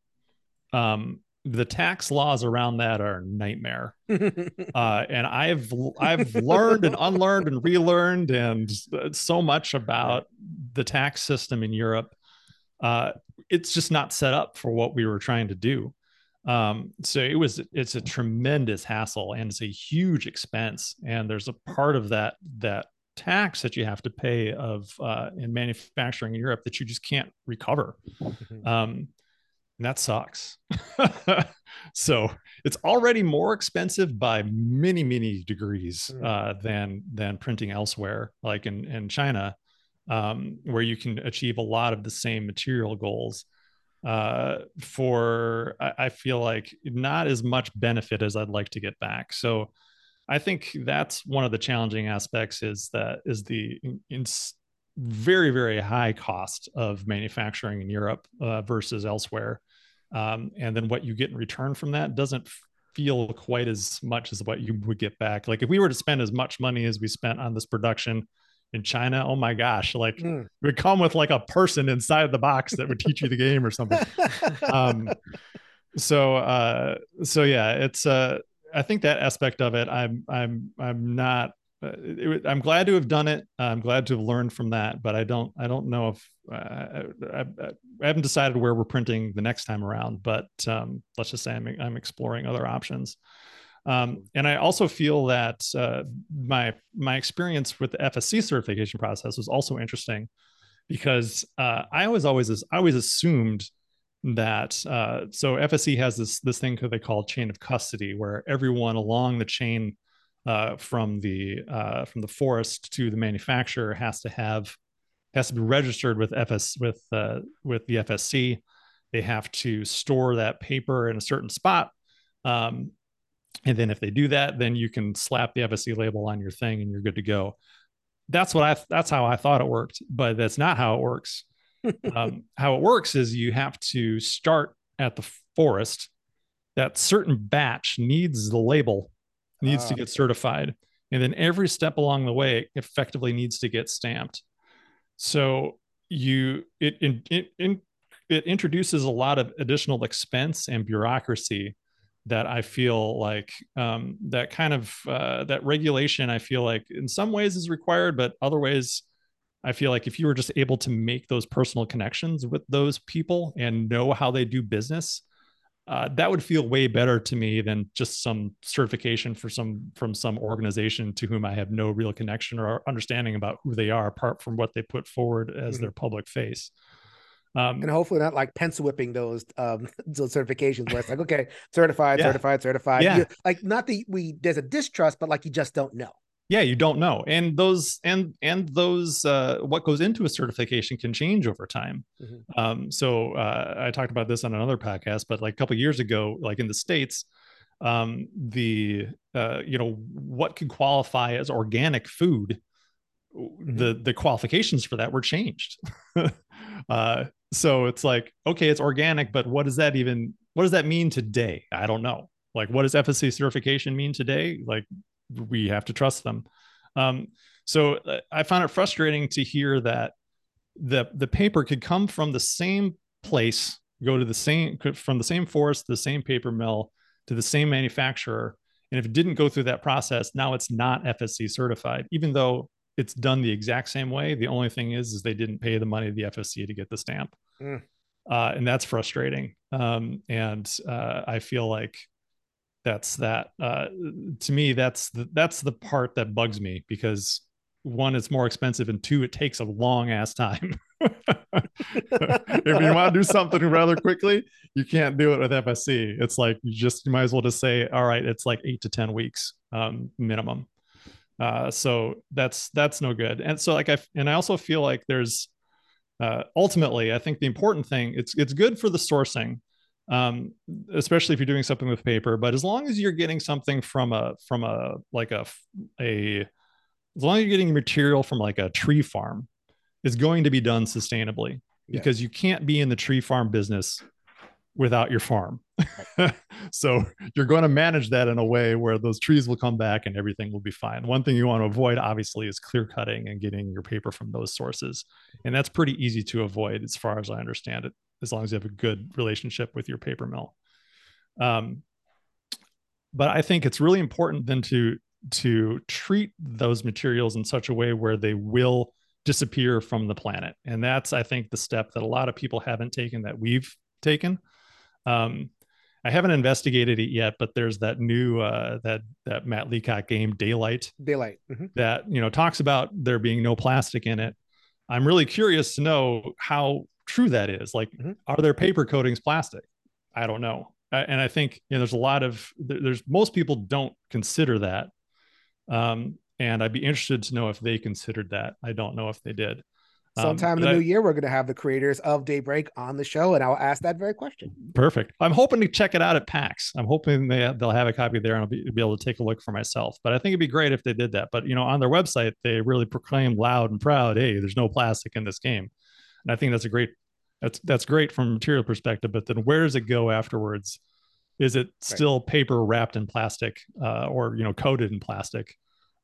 Um, the tax laws around that are nightmare *laughs* uh, and i've i've learned and unlearned and relearned and so much about the tax system in europe uh, it's just not set up for what we were trying to do. Um, so it was it's a tremendous hassle and it's a huge expense. And there's a part of that that tax that you have to pay of uh, in manufacturing in Europe that you just can't recover. Mm-hmm. Um, and that sucks. *laughs* so it's already more expensive by many, many degrees mm. uh, than than printing elsewhere, like in in China um, where you can achieve a lot of the same material goals uh, for I, I, feel like not as much benefit as I'd like to get back. So I think that's one of the challenging aspects is that is the in, in very very high cost of manufacturing in Europe uh, versus elsewhere. um, and then what you get in return from that doesn't feel quite as much as what you would get back. Like if we were to spend as much money as we spent on this production in China, oh my gosh, like mm. would come with like a person inside the box that would teach you the game or something. *laughs* um, so uh, so yeah, it's uh, I think that aspect of it, I'm I'm I'm not. Uh, it, I'm glad to have done it. I'm glad to have learned from that, but I don't I don't know if uh, I, I, I, haven't decided where we're printing the next time around. But um, let's just say I'm I'm exploring other options. Um, and I also feel that uh, my my experience with the FSC certification process was also interesting because uh, I was always I always assumed that uh, so FSC has this this thing that they call chain of custody, where everyone along the chain uh, from the uh, from the forest to the manufacturer has to have has to be registered with FS with uh, with the FSC. They have to store that paper in a certain spot. Um, and then if they do that, then you can slap the FSC label on your thing and you're good to go. That's what I that's how I thought it worked, but that's not how it works *laughs* um, how it works is you have to start at the forest. That certain batch needs the label, needs to ah. get certified, and then every step along the way effectively needs to get stamped. So you it it it, it introduces a lot of additional expense and bureaucracy that I feel like um, that kind of uh, that regulation I feel like in some ways is required, but other ways I feel like if you were just able to make those personal connections with those people and know how they do business, uh, that would feel way better to me than just some certification for some from some organization to whom I have no real connection or understanding about who they are, apart from what they put forward as mm-hmm. their public face. Um, and hopefully not like pencil whipping those um *laughs* those certifications where it's like okay certified yeah. certified certified yeah. You, like not the we there's a distrust but like you just don't know yeah you don't know and those and and those uh, what goes into a certification can change over time mm-hmm. um, so uh, i talked about this on another podcast but like a couple years ago like in the states um, the uh, you know what could qualify as organic food mm-hmm. the the qualifications for that were changed *laughs* uh, so it's like okay it's organic but what does that even what does that mean today? I don't know. Like what does fsc certification mean today? Like we have to trust them. Um, so uh, I found it frustrating to hear that the the paper could come from the same place, go to the same from the same forest, the same paper mill, to the same manufacturer, and if it didn't go through that process, now it's not FSC certified, even though it's done the exact same way. The only thing is, is they didn't pay the money to the FSC to get the stamp, mm. uh, and that's frustrating. Um, and uh, I feel like that's that uh, to me that's the that's the part that bugs me because one it's more expensive and two it takes a long ass time *laughs* if you want to do something rather quickly you can't do it with fsc it's like you just you might as well just say all right it's like eight to ten weeks um, minimum uh, so that's that's no good and so like i and i also feel like there's uh, ultimately i think the important thing it's it's good for the sourcing um, especially if you're doing something with paper. But as long as you're getting something from a from a like a a as long as you're getting material from like a tree farm, is going to be done sustainably because you can't be in the tree farm business without your farm. *laughs* so you're going to manage that in a way where those trees will come back and everything will be fine. One thing you want to avoid, obviously, is clear cutting and getting your paper from those sources. And that's pretty easy to avoid as far as I understand it as long as you have a good relationship with your paper mill. Um, but I think it's really important then to to treat those materials in such a way where they will disappear from the planet, and that's I think the step that a lot of people haven't taken that we've taken. Um, I haven't investigated it yet, but there's that new uh, that that Matt Leacock game Daylight. Daylight mm-hmm. that you know talks about there being no plastic in it. I'm really curious to know how true that is. Like, mm-hmm. are there paper coatings plastic? I don't know. And I think you know, there's a lot of there's most people don't consider that. Um, and I'd be interested to know if they considered that. I don't know if they did. Um, Sometime um, in the I, new year, we're going to have the creators of Daybreak on the show, and I'll ask that very question. Perfect. I'm hoping to check it out at PAX. I'm hoping they they'll have a copy there, and I'll be, be able to take a look for myself. But I think it'd be great if they did that. But you know, on their website, they really proclaim loud and proud, "Hey, there's no plastic in this game," and I think that's a great that's that's great from a material perspective but then where does it go afterwards is it still right. paper wrapped in plastic uh, or you know coated in plastic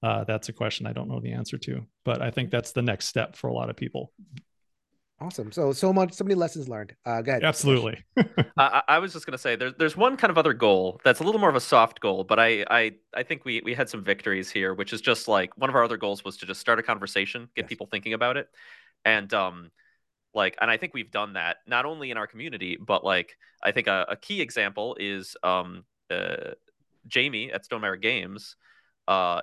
uh, that's a question i don't know the answer to but i think that's the next step for a lot of people Awesome. So so much, so many lessons learned. Uh, go ahead. Absolutely. *laughs* I, I, was just gonna say there's there's one kind of other goal that's a little more of a soft goal, but I I I think we we had some victories here, which is just like one of our other goals was to just start a conversation, get yes. people thinking about it, and um like and i think we've done that not only in our community but like i think a, a key example is um uh, jamey at stonemaier games uh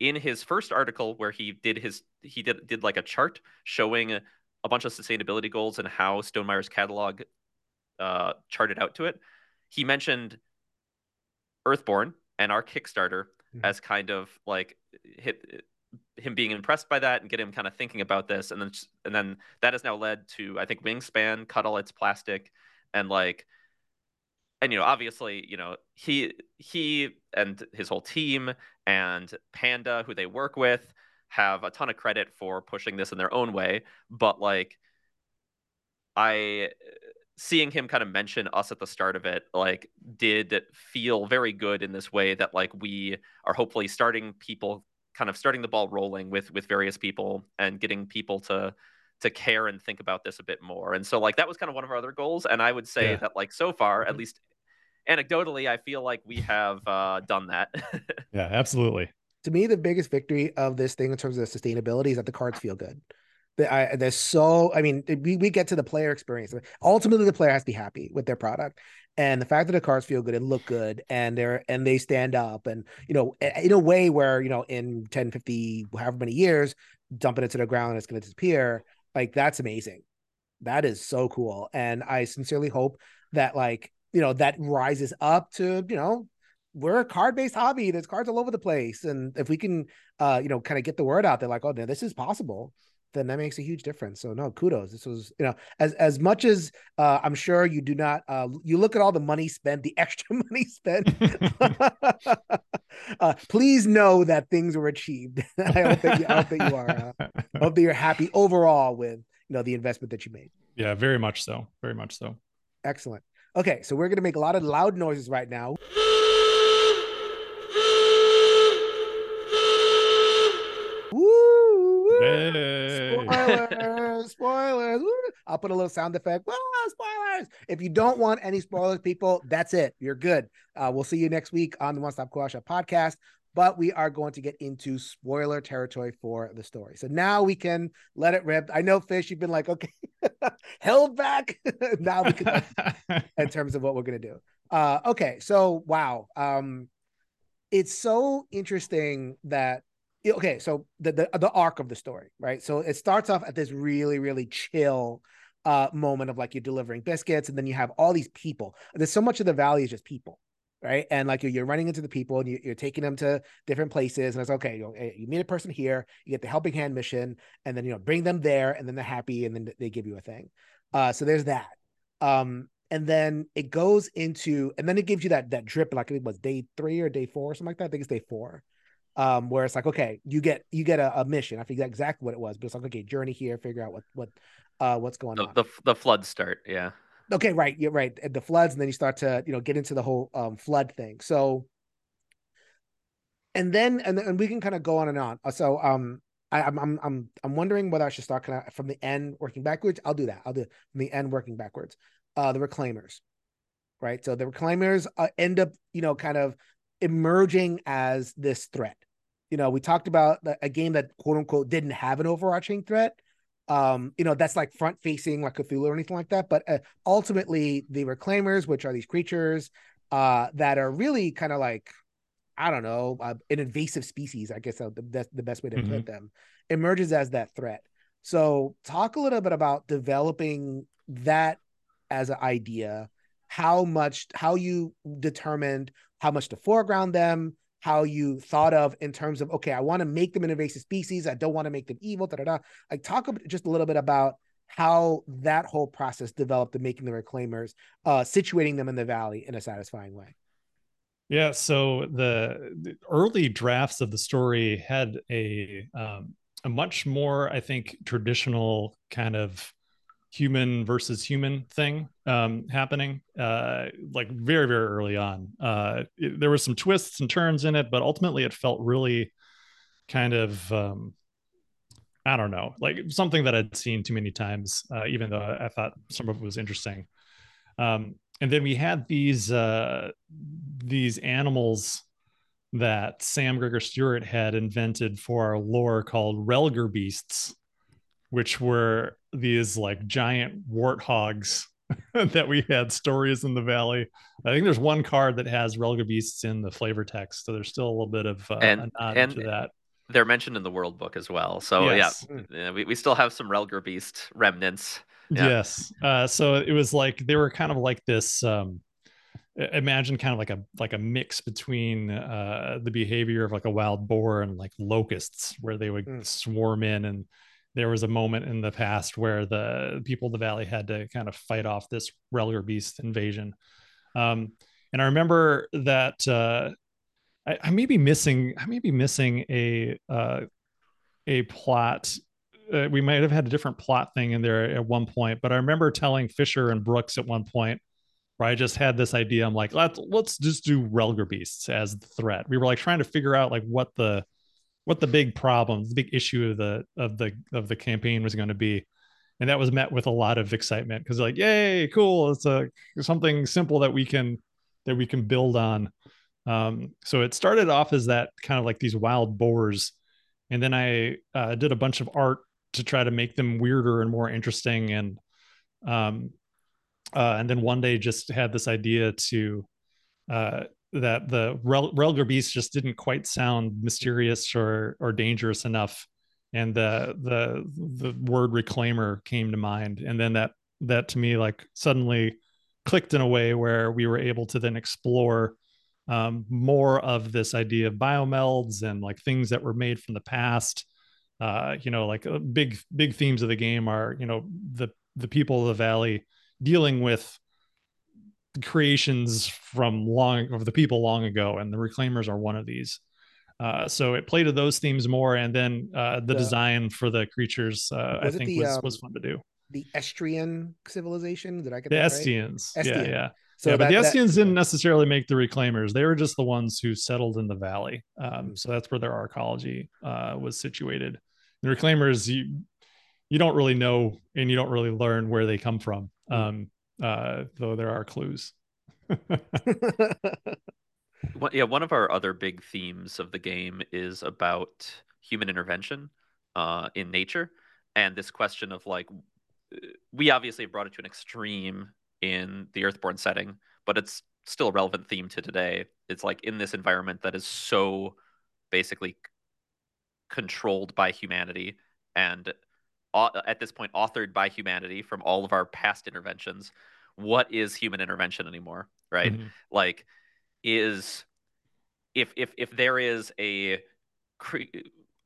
in his first article where he did his he did did like a chart showing a bunch of sustainability goals and how Stonemaier's catalog uh charted out to it he mentioned earthborne and our kickstarter mm-hmm. as kind of like hit him being impressed by that and get him kind of thinking about this and then and then that has now led to i think wingspan cut all its plastic and like and you know obviously you know he he and his whole team and panda who they work with have a ton of credit for pushing this in their own way but like i seeing him kind of mention us at the start of it like did feel very good in this way that like we are hopefully starting people kind of starting the ball rolling with with various people and getting people to to care and think about this a bit more. And so like that was kind of one of our other goals. And I would say yeah. that like so far, at mm-hmm. least anecdotally, I feel like we have uh, done that. *laughs* yeah, absolutely. To me, the biggest victory of this thing in terms of sustainability is that the cards feel good. I, there's so I mean we, we get to the player experience. Ultimately, the player has to be happy with their product, and the fact that the cards feel good and look good and they're and they stand up and you know in a way where you know in 10 50 however many years dumping it to the ground and it's going to disappear like that's amazing that is so cool and i sincerely hope that like you know that rises up to you know we're a card based hobby there's cards all over the place and if we can uh you know kind of get the word out there like oh no, this is possible then that makes a huge difference. So no, kudos. This was, you know, as as much as uh, I'm sure you do not, uh, you look at all the money spent, the *laughs* extra money spent. *laughs* uh, please know that things were achieved. *laughs* I hope that you, I hope that you are, uh, I hope that you're happy overall with you know the investment that you made. Yeah, very much so. Very much so. Excellent. Okay, so we're gonna make a lot of loud noises right now. Spoilers, spoilers. I'll put a little sound effect. Ah, spoilers. If you don't want any spoilers, people, that's it. You're good. Uh, we'll see you next week on the One Stop Co-op podcast. But we are going to get into spoiler territory for the story. So now we can let it rip. I know, Fish, you've been like, okay, *laughs* held back. *laughs* now we can, *laughs* in terms of what we're going to do. Uh, okay, so wow. Um, it's so interesting that okay, so the, the the arc of the story, right? So it starts off at this really really chill uh moment of like you're delivering biscuits, and then you have all these people. There's so much of the valley is just people, right? And like you're, you're running into the people, and you, are taking them to different places, and it's okay. You, know, you meet a person here, you get the helping hand mission, and then you know bring them there, and then they're happy, and then they give you a thing. Uh, so there's that. Um, and then it goes into, and then it gives you that that drip, like it was day three or day four, or something like that. I think it's day four um, where it's like, okay, you get you get a, a, mission. I forget exactly what it was, but it's like, okay, journey here, figure out what what uh what's going the, on. The the flood start, yeah. Okay, right, you're right. The floods, and then you start to you know get into the whole um flood thing. So, and then and and we can kind of go on and on. Uh, so um. I, I'm I'm I'm I'm wondering whether I should start kind of from the end working backwards. I'll do that. I'll do from the end working backwards. Uh, the reclaimers, right? So the reclaimers uh, end up, you know, kind of emerging as this threat. You know, we talked about a game that quote unquote didn't have an overarching threat. Um, you know, that's like front facing like Cthulhu or anything like that. But uh, ultimately, the reclaimers, which are these creatures uh, that are really kind of like, I don't know, uh, an invasive species, I guess uh, that's the best way to mm-hmm. put them, emerges as that threat. So, talk a little bit about developing that as an idea, how much, how you determined how much to foreground them, how you thought of in terms of okay, I want to make them an invasive species. I don't want to make them evil. Da da da. Like talk just a little bit about how that whole process developed in making the reclaimers, uh, situating them in the valley in a satisfying way. Yeah, so the, the early drafts of the story had a um, a much more, I think, traditional kind of human versus human thing um, happening, uh, like very very early on. Uh, it, there were some twists and turns in it, but ultimately it felt really kind of um, I don't know, like something that I'd seen too many times, uh, even though I, I, thought some of it was interesting. Um, and then we had these uh, these animals that Sam Gregor Stewart had invented for our lore called Relger beasts, which were these like giant warthogs *laughs* that we had stories in the valley. I think there's one card that has Relger beasts in the flavor text, so there's still a little bit of uh, and, a nod and, to that they're mentioned in the world book as well. So yes. yeah, yeah, we, we still have some Relger Beast remnants. Yeah. Yes. Uh, so it was like they were kind of like this. Um, imagine kind of like a like a mix between uh, the behavior of like a wild boar and like locusts, where they would mm. swarm in. And there was a moment in the past where the people of the valley had to kind of fight off this Relger Beast invasion. Um, and I remember that uh, I, I may be missing. I may be missing a uh, a plot. Uh, we might have had a different plot thing in there at one point, but I remember telling Fischer and Brooks at one point where I just had this idea. I'm like, let's let's just do Relger beasts as the threat. We were like trying to figure out like what the what the big problem, the big issue of the of the of the campaign was going to be, and that was met with a lot of excitement because like, yay, cool! It's a something simple that we can that we can build on. Um, so it started off as that kind of like these wild boars, and then I uh, did a bunch of art to try to make them weirder and more interesting, and um, uh, and then one day just had this idea to uh, that the Rel- Relger beast just didn't quite sound mysterious or or dangerous enough, and the the the word reclaimer came to mind, and then that that to me like suddenly clicked in a way where we were able to then explore um, more of this idea of biomelds and like things that were made from the past. Uh, you know, like uh, big big themes of the game are you know the the people of the valley dealing with creations from long of the people long ago, and the reclaimers are one of these. Uh, so it played to those themes more, and then uh, the, the design for the creatures uh, I think the, was, um, was fun to do. The Estrian civilization, did I get the Estians? Right? Yeah, yeah. So yeah, that, but the Estians that, didn't necessarily make the reclaimers. They were just the ones who settled in the valley. Um, mm-hmm. so that's where their arcology uh, was situated. The reclaimers, you you don't really know and you don't really learn where they come from, mm. um, uh, though there are clues. *laughs* well, yeah, one of our other big themes of the game is about human intervention uh, in nature, and this question of like, we obviously brought it to an extreme in the Earthborne setting, but it's still a relevant theme to today. It's like in this environment that is so basically controlled by humanity and at this point authored by humanity from all of our past interventions. What is human intervention anymore? Right? Mm-hmm. Like, is if if if there is a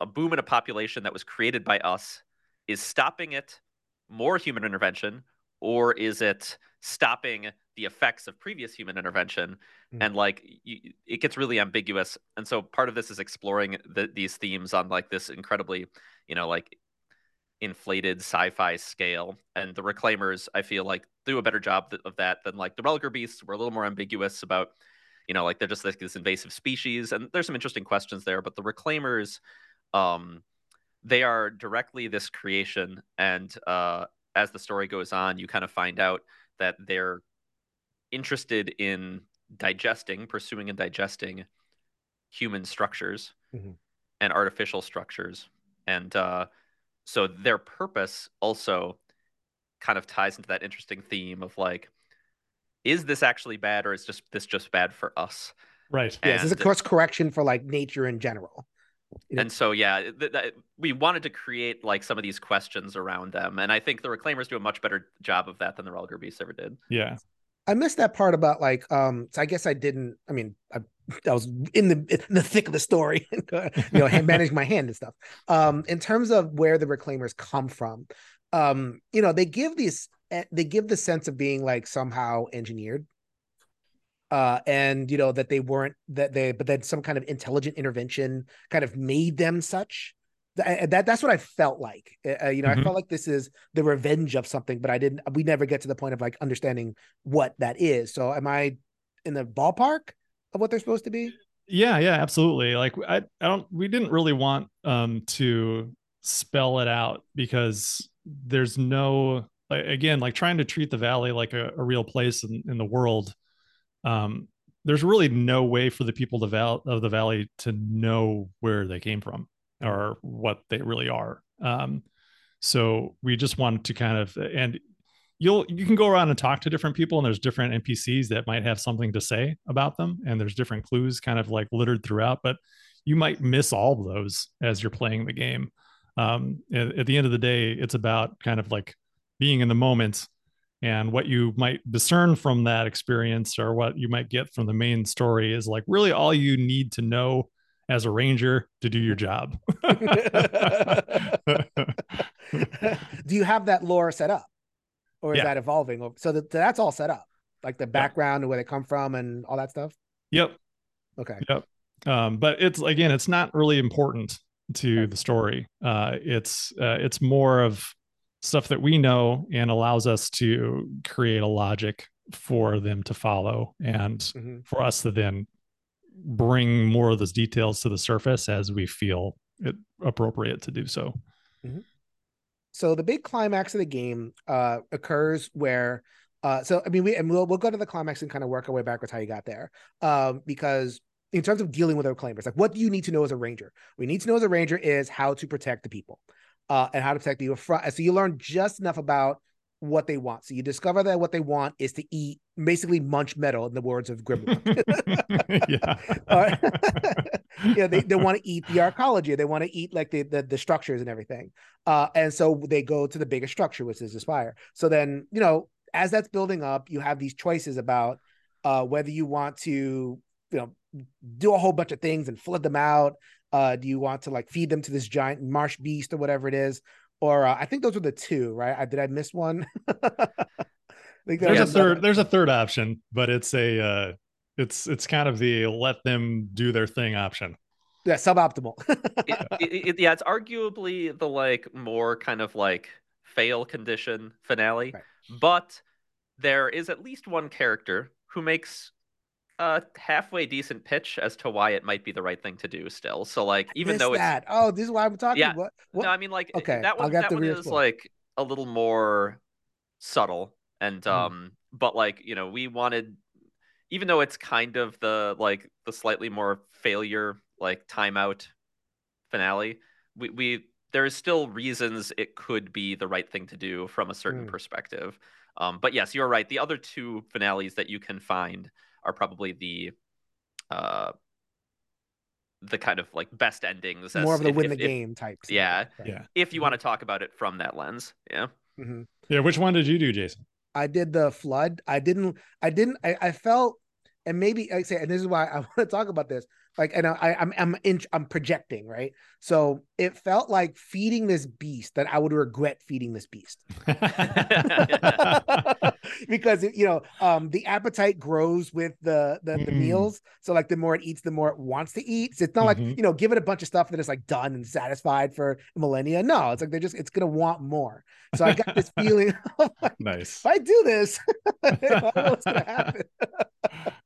a boom in a population that was created by us, is stopping it more human intervention or is it stopping the effects of previous human intervention mm-hmm. and like you, it gets really ambiguous and so part of this is exploring the, these themes on like this incredibly you know like inflated sci-fi scale and the reclaimers i feel like do a better job of that than like the Relger beasts were a little more ambiguous about you know like they're just like this invasive species and there's some interesting questions there but the reclaimers um they are directly this creation and uh as the story goes on, you kind of find out that they're interested in digesting, pursuing and digesting human structures mm-hmm. and artificial structures. And uh, so their purpose also kind of ties into that interesting theme of like, is this actually bad or is just this just bad for us? Right. Yes, it's a course correction for like nature in general. You know? And so, yeah, th- th- we wanted to create like some of these questions around them, and I think the Reclaimers do a much better job of that than the Relger Beasts ever did. Yeah, I missed that part about like, um, so I guess I didn't. I mean, I, I was in the in the thick of the story, *laughs* you know, managing my hand and stuff. Um, in terms of where the Reclaimers come from, um, you know, they give these eh, they give the sense of being like somehow engineered uh, and you know that they weren't that they but then some kind of intelligent intervention kind of made them such that that's what I felt like. Uh, you know, mm-hmm. I felt like this is the revenge of something, but I didn't. We never get to the point of like understanding what that is. So, am I in the ballpark of what they're supposed to be? Yeah, yeah, absolutely. Like I, I don't. We didn't really want um to spell it out because there's no again like trying to treat the valley like a, a real place in, in the world um there's really no way for the people of the, val- of the valley to know where they came from or what they really are. Um, so we just wanted to kind of and you'll you can go around and talk to different people and there's different npcs that might have something to say about them and there's different clues kind of like littered throughout but you might miss all of those as you're playing the game um, at, at the end of the day it's about kind of like being in the moment and what you might discern from that experience or what you might get from the main story is like really all you need to know as a ranger to do your job. *laughs* *laughs* do you have that lore set up or is yeah. that evolving? So that, that's all set up, like the background and where they come from and all that stuff. Yep. Okay. Yep. Um, but it's again, it's not really important to okay. the story. Uh, it's uh, it's more of stuff that we know and allows us to create a logic for them to follow and mm-hmm. for us to then bring more of those details to the surface as we feel it appropriate to do so. Mm-hmm. So the big climax of the game uh, occurs where, uh, so I mean, we and we'll we'll go to the climax and kind of work our way backwards how you got there, um, because in terms of dealing with our claimers, like what do you need to know as a ranger? We need to know as a ranger is how to protect the people, uh, and how to protect the front. So you learn just enough about what they want. So you discover that what they want is to eat, basically munch metal, in the words of Grimlock. *laughs* yeah. *laughs* *laughs* yeah, they, they want to eat the arcology. They want to eat like the, the, the structures and everything. Uh, and so they go to the biggest structure, which is the spire. So then, you know, as that's building up, you have these choices about uh, whether you want to, you know, do a whole bunch of things and flood them out. Uh, do you want to like feed them to this giant marsh beast or whatever it is? Or uh, I think those were the two, right? I, did I miss one? *laughs* there's a third. There's a third option, but it's a uh, it's it's kind of the let them do their thing option. Yeah, suboptimal. *laughs* it, it, yeah, it's arguably the like more kind of like fail condition finale, right. but there is at least one character who makes a halfway decent pitch as to why it might be the right thing to do still. So like even though it's that. oh, this is why I'm talking. Yeah, what, what? no, I mean like okay, that one, that one is like a little more subtle and mm. um, but like you know we wanted, even though it's kind of the like the slightly more failure like timeout finale, we we there is still reasons it could be the right thing to do from a certain mm. perspective. Um, but yes, you're right. The other two finales that you can find are probably the uh the kind of like best endings more of the if, win if, the if, game types yeah. yeah. If you want to talk about it from that lens yeah. Mm-hmm. yeah which one did you do jason? I did the flood. I didn't i didn't i, I felt and maybe I say, and this is why I *laughs* want to talk about this. Like, and I, I'm I'm in, I'm projecting, right? So it felt like feeding this beast that I would regret feeding this beast, *laughs* *laughs* because you know, um, the appetite grows with the the, mm. the, meals. So like, the more it eats, the more it wants to eat. So it's not mm-hmm. like you know, give it a bunch of stuff that is like done and satisfied for millennia. No, it's like they're just it's gonna want more. So I got this *laughs* feeling. like, nice. If I do this, what's gonna happen?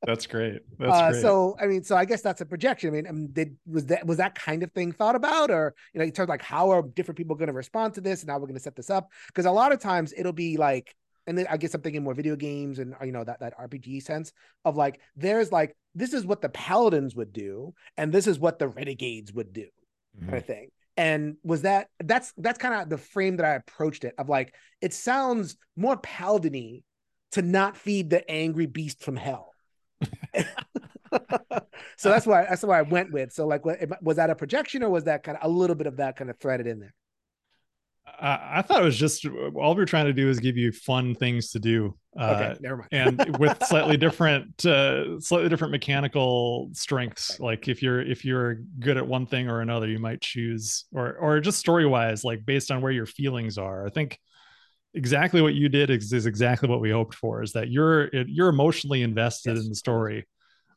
That's great. That's uh, great. So I mean, so I guess that's a projection. I mean, I um, mean, did was that was that kind of thing thought about, or you know, in terms of like how are different people going to respond to this, and how we're going to set this up? Because a lot of times it'll be like, and then I guess I'm thinking more video games and you know that that RPG sense of like, there's like this is what the paladins would do, and this is what the renegades would do, mm-hmm. kind of thing and was that that's that's kind of the frame that i approached it of like it sounds more paladiny to not feed the angry beast from hell *laughs* *laughs* so that's *laughs* why that's why I went with. So like, was that a projection or was that kind of a little bit of that kind of threaded in there? I, I thought it was just all we are trying to do is give you fun things to do. Uh, okay, never mind. *laughs* and with slightly different, uh, slightly different mechanical strengths. Like if you're if you're good at one thing or another, you might choose, or or just story wise, like based on where your feelings are. I think exactly what you did is, is exactly what we hoped for is that you're you're emotionally invested yes. in the story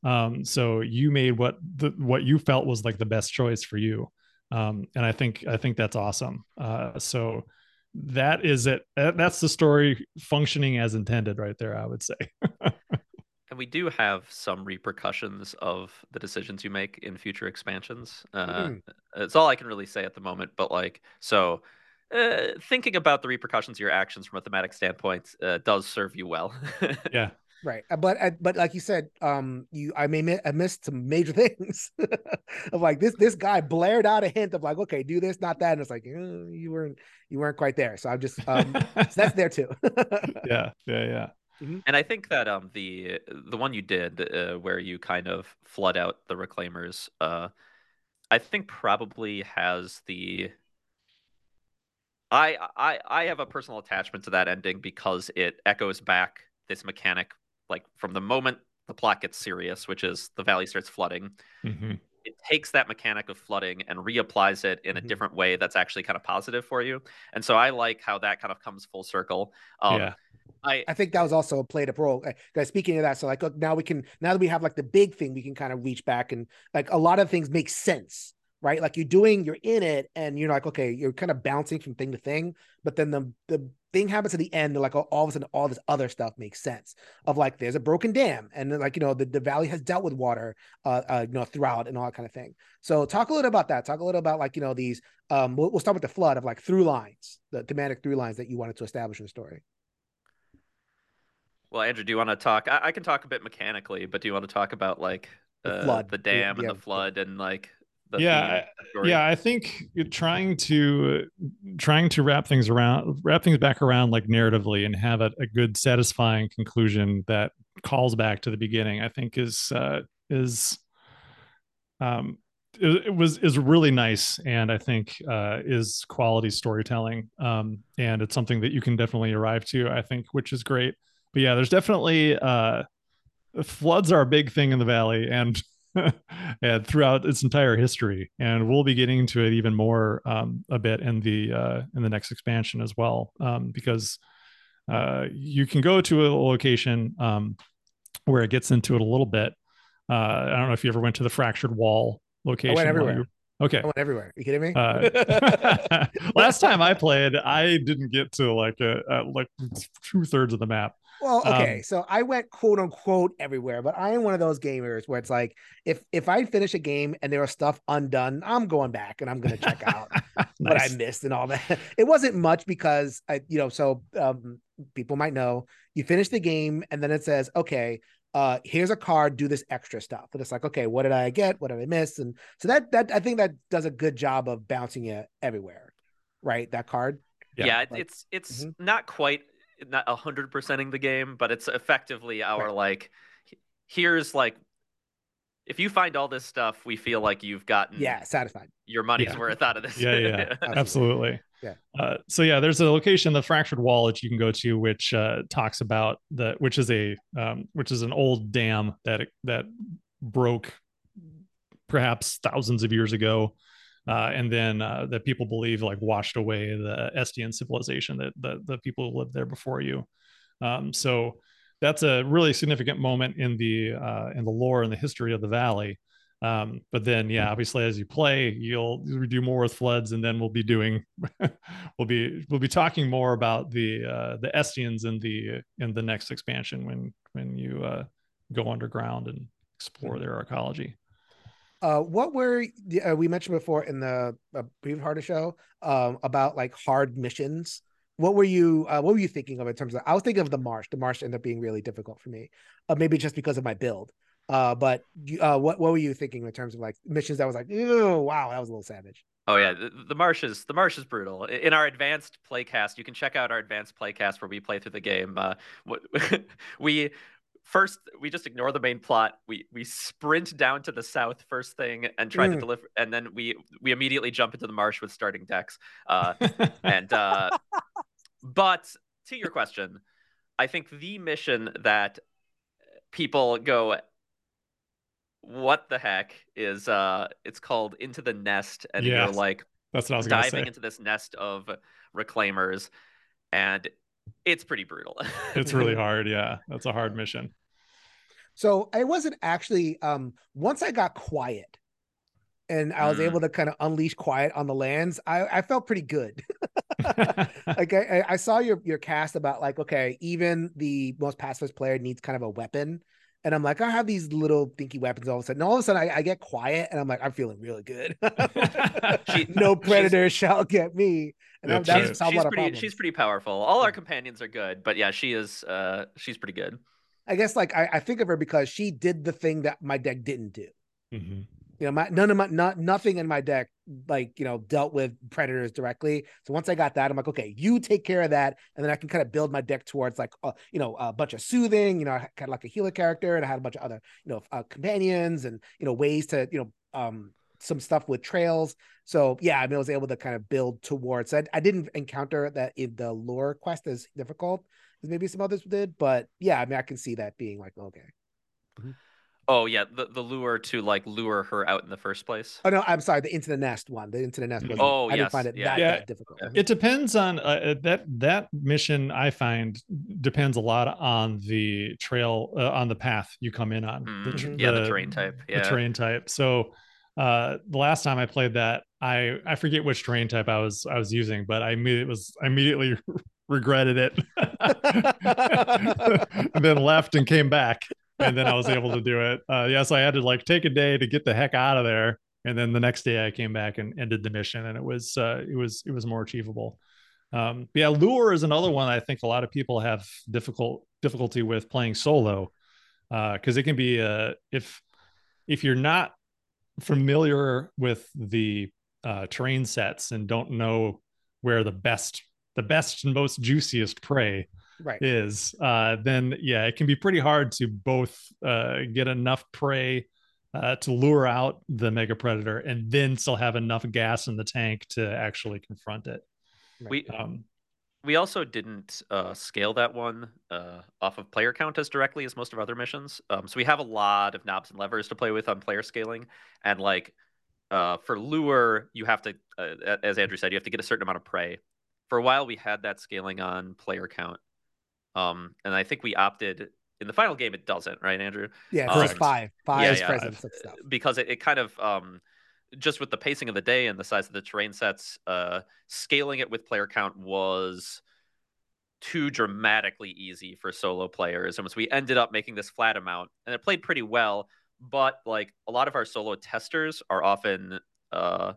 um so you made what the what you felt was like the best choice for you um, and I think I think that's awesome. Uh, so that is it. That's the story functioning as intended, right there. I would say. *laughs* and we do have some repercussions of the decisions you make in future expansions. Uh, mm. It's all I can really say at the moment. But like, so uh, thinking about the repercussions of your actions from a thematic standpoint uh, does serve you well. *laughs* yeah, Right, uh, but uh, but like you said, um, you I may I missed some major *laughs* things of like this this guy blared out a hint of like okay do this not that and it's like eh, you weren't you weren't quite there so I'm just um so that's there too. *laughs* yeah, yeah, yeah. Mm-hmm. And I think that um the the one you did uh, where you kind of flood out the reclaimers, uh, I think probably has the I I I have a personal attachment to that ending because it echoes back this mechanic like from the moment the plot gets serious, which is the valley starts flooding, mm-hmm. it takes that mechanic of flooding and reapplies it in mm-hmm. a different way that's actually kind of positive for you. And so I like how that kind of comes full circle. Um, yeah. I, I think that was also played a role. Guys, speaking of that, so like look, now we can now that we have like the big thing, we can kind of reach back and like a lot of things make sense right? Like you're doing, you're in it, and you're like, okay, you're kind of bouncing from thing to thing, but then the the thing happens at the end, like all of a sudden, all this other stuff makes sense. Of like, there's a broken dam, and then like you know, the, the valley has dealt with water, uh, uh, you know, throughout and all that kind of thing. So talk a little about that. Talk a little about like you know these. Um, we'll, we'll start with the flood of like through lines, the thematic through lines that you wanted to establish in the story. Well, Andrew, do you want to talk? I, I can talk a bit mechanically, but do you want to talk about like the, flood, the dam, yeah, and the flood, and like yeah yeah i think trying to trying to wrap things around wrap things back around like narratively and have a, a good satisfying conclusion that calls back to the beginning i think is uh is um it, it was is really nice and i think uh is quality storytelling um and it's something that you can definitely arrive to i think which is great. But yeah there's definitely uh floods are a big thing in the valley and *laughs* and throughout its entire history. And we'll be getting to it even more um, a bit in the uh, in the next expansion as well, um, because uh, you can go to a location um, where it gets into it a little bit. Uh, I don't know if you ever went to the fractured wall location. I went everywhere. Okay. I went everywhere. Are you kidding me? Uh, *laughs* last time I played, I didn't get to like a, a like two thirds of the map. Well, okay, um, so I went quote unquote everywhere, but I am one of those gamers where it's like if if I finish a game and there was stuff undone, I'm going back and I'm going to check out nice. *laughs* what I missed and all that. *laughs* It wasn't much because I, you know, so um, people might know you finish the game and then it says, okay, uh, here's a card, do this extra stuff. And it's like, okay, what did I get? What did I miss? And so that that I think that does a good job of bouncing it everywhere, right? That card. Yeah, yeah like, it's it's mm-hmm. not quite not a hundred percenting the game, but it's effectively our right. like here's like if you find all this stuff, we feel like you've gotten yeah satisfied your money's yeah. worth out of this. Yeah, yeah, *laughs* absolutely. Yeah. Uh, so yeah, there's a location, the fractured wall, that you can go to, which uh, talks about the which is a um, which is an old dam that that broke perhaps thousands of years ago uh, and then uh, that people believe like washed away the Estian civilization that the, the people who lived there before you. Um, so that's a really significant moment in the uh, in the lore and the history of the valley. Um, but then, yeah, obviously, as you play, you'll, you'll do more with floods, and then we'll be doing, *laughs* we'll be we'll be talking more about the uh, the Estians in the in the next expansion when when you uh, go underground and explore their arcology. Uh, what were uh, we mentioned before in the uh, brief harder show um, about like hard missions? What were you uh, what were you thinking of in terms of? I was thinking of the marsh. The marsh ended up being really difficult for me, uh, maybe just because of my build. Uh, but uh, what what were you thinking in terms of like missions that was like, oh wow, that was a little savage. Oh yeah, the, the marsh is the marsh is brutal. In our advanced playcast, you can check out our advanced playcast where we play through the game. Uh, what *laughs* we first we just ignore the main plot we we sprint down to the south first thing and try mm. to deliver and then we we immediately jump into the marsh with starting decks uh, *laughs* and uh, but to your question i think the mission that people go what the heck is uh it's called into the nest and yes. you're like that's what I was diving into this nest of reclaimers and it's pretty brutal. *laughs* it's really hard. Yeah, that's a hard mission. So it wasn't actually um once I got quiet, and I was mm. able to kind of unleash quiet on the lands, I, I felt pretty good. *laughs* like I, I saw your your cast about like okay, even the most pacifist player needs kind of a weapon. And I'm like, I have these little dinky weapons all of a sudden. And all of a sudden, I, I get quiet and I'm like, I'm feeling really good. *laughs* *laughs* she, no predator shall get me. And yeah, that's she's, she's pretty, she's pretty powerful. All our companions are good, but yeah, she is. Uh, she's pretty good. I guess like I, I think of her because she did the thing that my deck didn't do. Mm-hmm you know my none of my not nothing in my deck like you know dealt with predators directly. So once i got that i'm like okay you take care of that. And then i can kind of build my deck towards like uh, you know a bunch of soothing you know kind of like a healer character and i had a bunch of other you know uh, companions and you know ways to you know um some stuff with trails. So yeah i mean i was able to kind of build towards I, I didn't encounter that in the lore quest as difficult as maybe some others did but yeah i mean i can see that being like okay. Mm-hmm. Oh yeah, the, the lure to like lure her out in the first place. Oh no, I'm sorry, the into the nest one. The into the nest. was oh I yes, didn't find it yeah. that, yeah. that difficult. It depends on uh, uh, that that mission. I find depends a lot on the trail uh, on the path you come in on. Mm-hmm. The, yeah, the terrain type. Yeah, the terrain type. So uh the last time I played that, I I forget which terrain type I was I was using, but I it was I immediately *laughs* regretted it, and *laughs* *laughs* then left and came back and then I was able to do it. Uh, yeah, so I had to like take a day to get the heck out of there, and then the next day I came back and ended the mission, and it was uh, it was it was more achievable. Um, yeah, lure is another one I think a lot of people have difficult difficulty with playing solo because uh, it can be uh, if if you're not familiar with the uh, terrain sets and don't know where the best the best and most juiciest prey right. is, uh, then yeah, it can be pretty hard to both uh, get enough prey uh, to lure out the mega predator and then still have enough gas in the tank to actually confront it. We um, we also didn't uh, scale that one uh, off of player count as directly as most of our other missions. Um, so we have a lot of knobs and levers to play with on player scaling, and like uh, for lure, you have to, uh, as Andrew said, you have to get a certain amount of prey. For a while, we had that scaling on player count, um, and I think we opted in the final game. It doesn't, right, Andrew? Yeah, um, five, five yeah, yeah, presence stuff. Because it, it kind of um, just with the pacing of the day and the size of the terrain sets, uh, scaling it with player count was too dramatically easy for solo players. And so we ended up making this flat amount, and it played pretty well. But like a lot of our solo testers are often uh,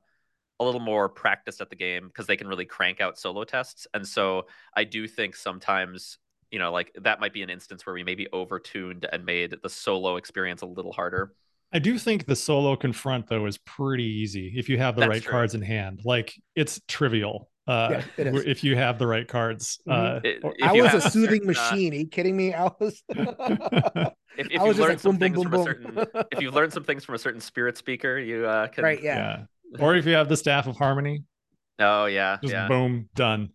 a little more practiced at the game because they can really crank out solo tests. And so I do think sometimes you know, like that might be an instance where we maybe overtuned and made the solo experience a little harder. I do think the solo confront though is pretty easy if you have the That's right true. cards in hand. Like it's trivial. Uh, yeah, if you have the right cards. Mm-hmm. Uh, it, I was a soothing certain, uh, machine. Are you kidding me? I was. *laughs* if, if you've learned like, some boom, things boom, from boom. a certain, if you've learned some things from a certain spirit speaker, you uh, can. Right. Yeah. yeah. Or if you have the staff of harmony. Oh yeah. Just yeah. boom, done.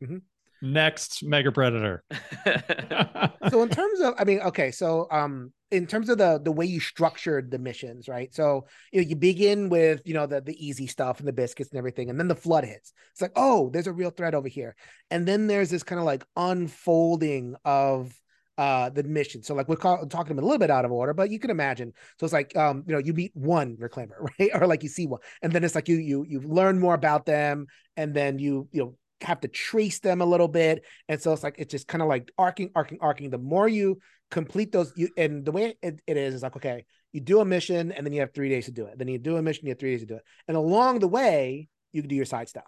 Mm-hmm next mega predator. *laughs* *laughs* So in terms of i mean okay so um in terms of the the way you structured the missions right? So you know you begin with you know the the easy stuff and the biscuits and everything and then the flood hits. It's like oh there's a real threat over here. And then there's this kind of like unfolding of uh the mission. So like we're call, talking them a little bit out of order but you can imagine. So it's like um you know you meet one reclaimer *laughs* right? Or like you see one. And then it's like you you you learn more about them and then you you know have to trace them a little bit. And so it's like it's just kind of like arcing, arcing, arcing. The more you complete those, you and the way it, it is is like, okay, you do a mission and then you have three days to do it. Then you do a mission, you have three days to do it. And along the way, you can do your side stuff.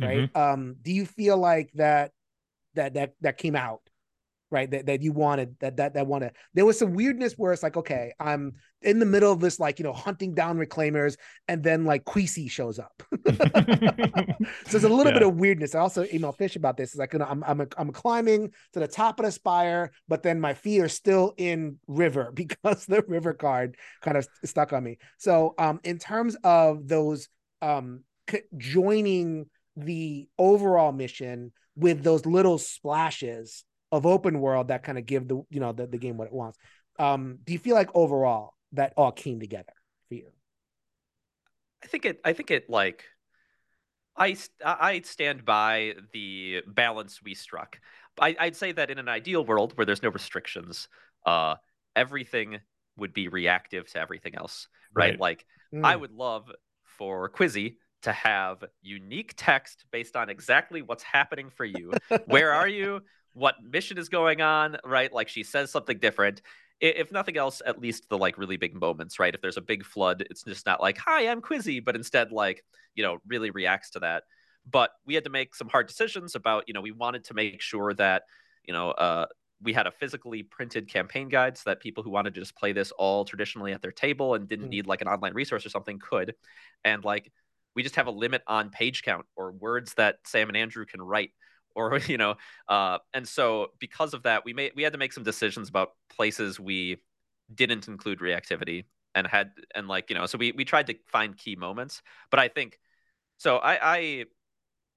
Right. Mm-hmm. Um, do you feel like that that that that came out right that, that you wanted that that that wanted. There was some weirdness where it's like okay i'm in the middle of this like you know hunting down reclaimers and then like Quisi shows up. *laughs* So there's a little yeah. bit of weirdness. I also email fish about this. Is like you know, I'm, I'm i'm climbing to the top of the spire but then my feet are still in river *laughs* because the river card kind of stuck on me. So um in terms of those um joining the overall mission with those little splashes of open world that kind of give the you know the, the game what it wants. Um, do you feel like overall that all came together for you? I think it. I think it like. I I stand by the balance we struck. I, I'd say that in an ideal world where there's no restrictions, uh, everything would be reactive to everything else, right? right. Like Mm. I would love for Quisi to have unique text based on exactly what's happening for you. Where are you? What mission is going on? Right? Like she says something different. If nothing else, at least the like really big moments, right? If there's a big flood, it's just not like, hi, I'm Quisi, but instead, like, you know, really reacts to that. But we had to make some hard decisions about, you know, we wanted to make sure that, you know, uh, we had a physically printed campaign guide so that people who wanted to just play this all traditionally at their table and didn't mm. need like an online resource or something could. And like we just have a limit on page count or words that Sam and Andrew can write or *laughs* you know uh, and so because of that we made we had to make some decisions about places we didn't include reactivity and had and like you know so we we tried to find key moments but i think so i i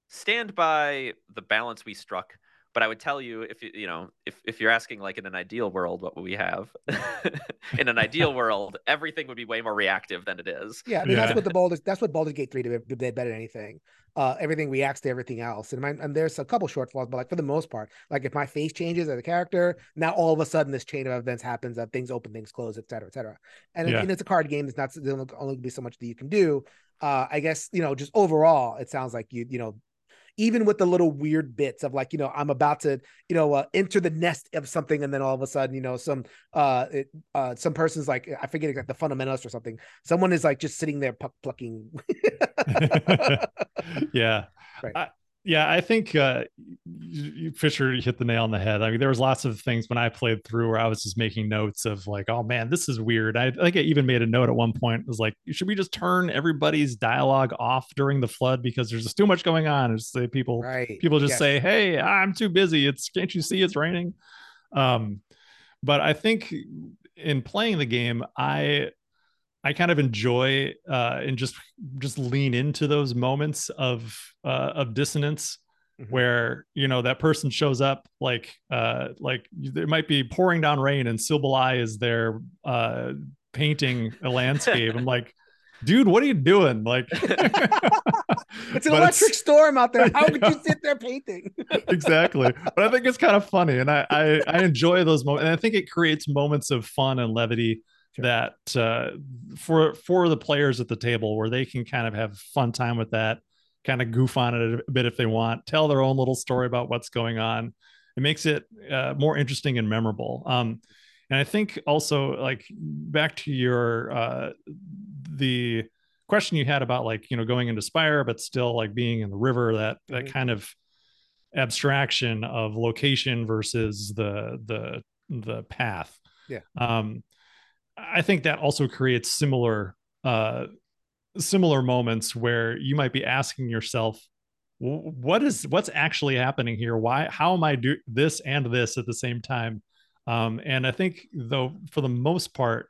stand by the balance we struck but I would tell you if you you know if if you're asking like in an ideal world, what would we have? *laughs* in an ideal *laughs* world, everything would be way more reactive than it is. Yeah, I mean yeah. that's what the Baldur's that's what Baldur's Gate three did, did better than anything. Uh, everything reacts to everything else, and, my, and there's a couple shortfalls, but like for the most part, like if my face changes as a character, now all of a sudden this chain of events happens that things open, things close, et cetera, et cetera. And, yeah. and it's a card game. It's not there's only be so much that you can do. Uh, I guess you know just overall, it sounds like you you know even with the little weird bits of like, you know, I'm about to, you know, uh, enter the nest of something, and then all of a sudden, you know, some uh, it, uh some person's like, I forget like the fundamentalist or something. Someone is like just sitting there plucking. *laughs* *laughs* yeah, right. I, yeah, I think uh, Fischer hit the nail on the head. I mean, there was lots of things when I played through where I was just making notes of like, oh man, this is weird. I, I think I even made a note at one point. It was like, should we just turn everybody's dialogue off during the flood because there's just too much going on? And just say people, right. people just yes. say, hey, I'm too busy. It's can't you see it's raining? Um, but I think in playing the game, I I kind of enjoy uh, and just just lean into those moments of uh, of dissonance mm-hmm. where you know that person shows up like uh, like it might be pouring down rain and Silbalai is there uh, painting a landscape. I'm like, dude, what are you doing? Like, *laughs* it's an *laughs* electric it's... storm out there. *laughs* How could you sit there painting? exactly. But I think it's kind of funny, and I, I I enjoy those moments, and I think it creates moments of fun and levity sure. that uh, for for the players at the table where they can kind of have fun time with that, kind of goof on it a bit if they want, tell their own little story about what's going on. It makes it uh, more interesting and memorable. Um, and I think also like back to your uh, the question you had about like you know going into Spire but still like being in the river that that mm-hmm. kind of abstraction of location versus the the the path. Yeah. Um, I think that also creates similar uh, similar moments where you might be asking yourself, what is what's actually happening here? Why? How am I do this and this at the same time? Um, and I think though, for the most part,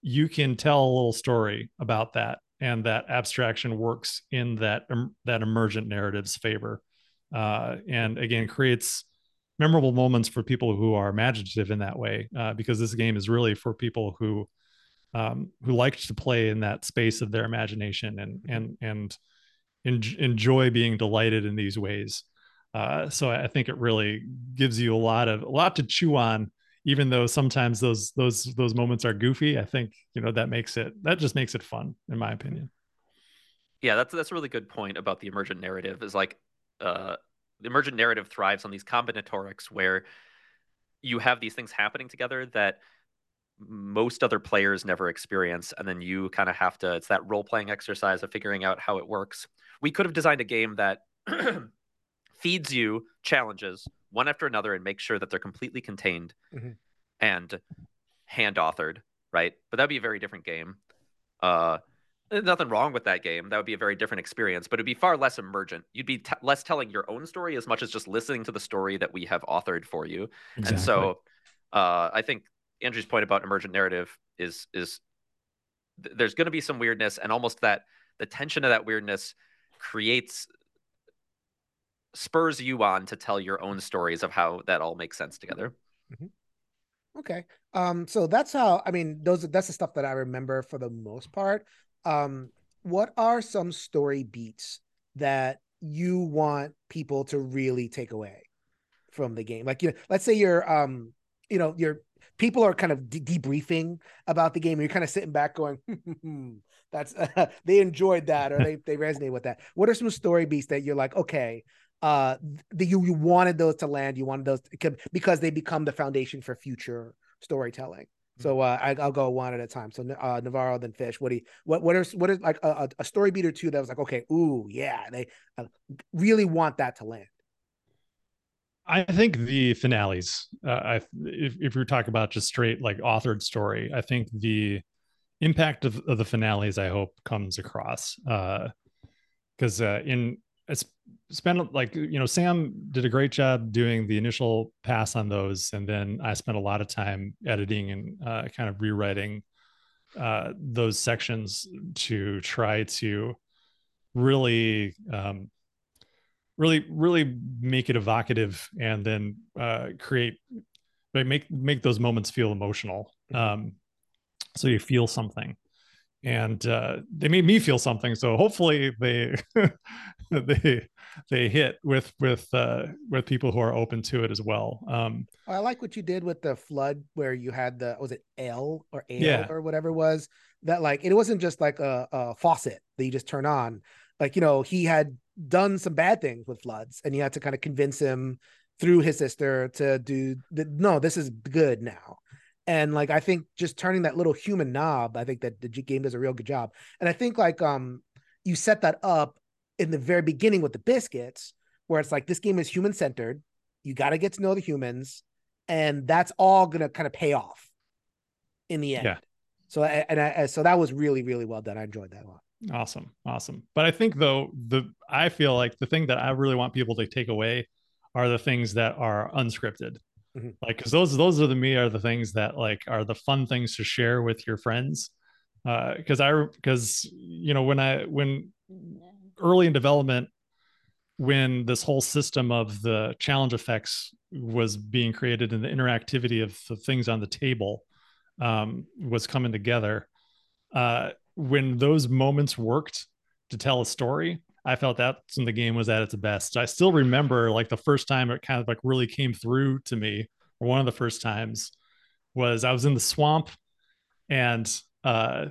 you can tell a little story about that, and that abstraction works in that um, that emergent narrative's favor, uh, and again creates memorable moments for people who are imaginative in that way uh, because this game is really for people who um, who like to play in that space of their imagination and and and en- enjoy being delighted in these ways. Uh, so I think it really gives you a lot of a lot to chew on even though sometimes those those those moments are goofy. I think you know that makes it that just makes it fun in my opinion. Yeah that's that's a really good point about the emergent narrative is like uh emergent narrative thrives on these combinatorics where you have these things happening together that most other players never experience and then you kind of have to it's that role playing exercise of figuring out how it works. We could have designed a game that *clears throat* feeds you challenges one after another and makes sure that they're completely contained mm-hmm. and hand authored right? But that'd be a very different game. Uh there's nothing wrong with that game. That would be a very different experience, but it'd be far less emergent. You'd be t- less telling your own story as much as just listening to the story that we have authored for you. Exactly. And so, uh, I think Andrew's point about emergent narrative is is th- there's going to be some weirdness, and almost that the tension of that weirdness creates spurs you on to tell your own stories of how that all makes sense together. Mm-hmm. Okay. Um, so that's how I mean those that's the stuff that I remember for the most part um, what are some story beats that you want people to really take away from the game? Like, you know, let's say you're, um, you know, you're people are kind of de- debriefing about the game, and you're kind of sitting back going, that *laughs* That's uh, *laughs* they enjoyed that or they *laughs* they resonate with that. What are some story beats that you're like, okay, uh, the, you you wanted those to land, you wanted those to, because they become the foundation for future storytelling. So uh, I, will go one at a time. So uh, Navaro, then Fish. What do you, what what is what is like a, a story beat or two that was like okay, ooh yeah, they uh, really want that to land. I think the finales. Uh, I if if you're talking about just straight like authored story, I think the impact of, of the finales I hope comes across. Because uh, uh, in it's spent like you know Sam did a great job doing the initial pass on those, and then I spent a lot of time editing and uh, kind of rewriting uh, those sections to try to really um, really really make it evocative and then uh, create make make those moments feel emotional mm-hmm. um, so you feel something and uh, they made me feel something so hopefully they *laughs* they they hit with with uh, with people who are open to it as well. Um, i like what you did with the flood where you had the was it l or a yeah. or whatever it was? That like it wasn't just like a, a faucet that you just turn on. Like you know he had done some bad things with floods and you had to kind of convince him through his sister to do the, no this is good now and like i think just turning that little human knob i think that the game does a real good job and i think like um you set that up in the very beginning with the biscuits where it's like this game is human centered you got to get to know the humans and that's all gonna kind of pay off in the end yeah. so and I, so that was really really well done i enjoyed that a lot Awesome. Awesome. But I think though the I feel like the thing that I really want people to take away are the things that are unscripted. Mm-hmm. Like cuz those those are the me are the things that like are the fun things to share with your friends. Uh cuz I cuz you know when I when early in development when this whole system of the challenge effects was being created and the interactivity of the things on the table um, was coming together uh, when those moments worked to tell a story, I felt that's when the game was at its best. I still remember like the first time it kind of like really came through to me, or one of the first times was I was in the swamp and uh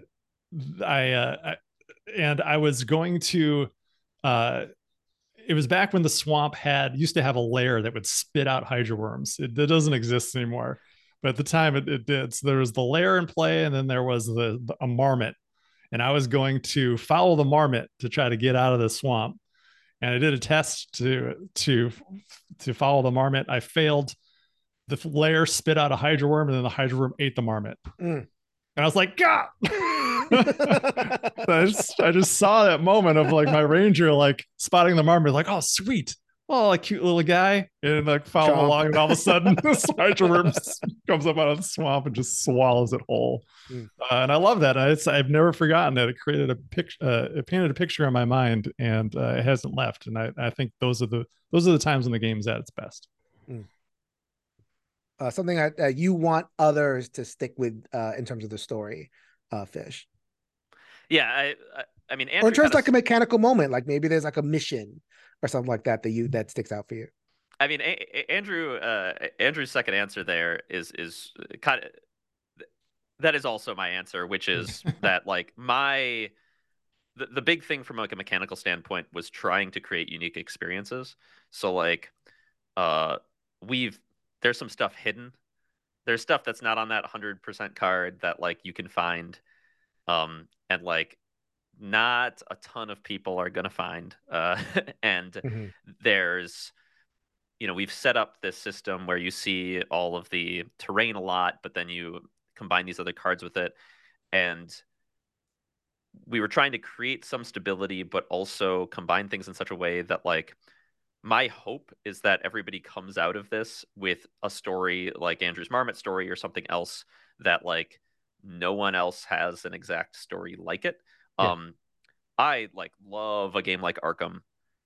I uh I, and I was going to uh it was back when the swamp had used to have a layer that would spit out hydra worms. It, it doesn't exist anymore. But at the time it, it did. So there was the layer in play, and then there was the, the a marmot and I was going to follow the marmot to try to get out of the swamp. And I did a test to to to follow the marmot. I failed. The layer spit out a hydra worm, and then the hydra worm ate the marmot. Mm. And I was like, God. *laughs* *laughs* I just I just saw that moment of like my ranger like spotting the marmot, like, oh sweet oh, a cute little guy, and like following along, and all of a sudden, *laughs* *laughs* the worm comes up out of the swamp and just swallows it whole. Mm. Uh, and I love that. I, I've never forgotten that. It created a picture. Uh, it painted a picture in my mind, and uh, it hasn't left. And I, I think those are the those are the times when the game's at its best. Mm. Uh, something that you want others to stick with uh, in terms of the story, uh, Fish. Yeah, I, I, I mean, Andrew or in terms of like a mechanical moment, like maybe there's like a mission or something like that that you that sticks out for you? I mean, a- a- Andrew, uh, Andrew's second answer there is is kind of that is also my answer, which is *laughs* that like my the, the big thing from like a mechanical standpoint was trying to create unique experiences. So like, uh, we've there's some stuff hidden. There's stuff that's not on that 100% card that like you can find, um, and like not a ton of people are going to find. Uh, *laughs* and mm-hmm. there's, you know, we've set up this system where you see all of the terrain a lot, but then you combine these other cards with it. And we were trying to create some stability, but also combine things in such a way that, like, my hope is that everybody comes out of this with a story like Andrew's Marmot story or something else that, like, no one else has an exact story like it yeah. Um, I like love a game like Arkham,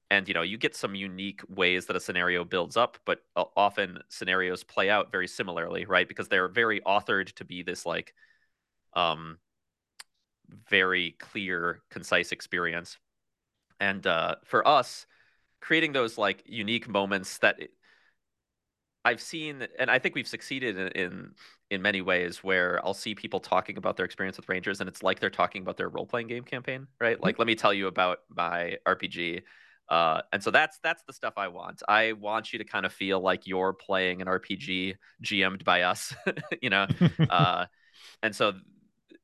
and you know you get some unique ways that a scenario builds up, but uh, often scenarios play out very similarly, right? Because they're very authored to be this like, um, very clear, concise experience. And uh, for us, creating those like unique moments that I've seen, and I think we've succeeded in, in, in many ways where I'll see people talking about their experience with Rangers, and it's like they're talking about their role playing game campaign, right? Mm-hmm. Like, let me tell you about my RPG. Uh, and so that's that's the stuff I want. I want you to kind of feel like you're playing an RPG GM'd by us, *laughs* you know. uh, *laughs* and so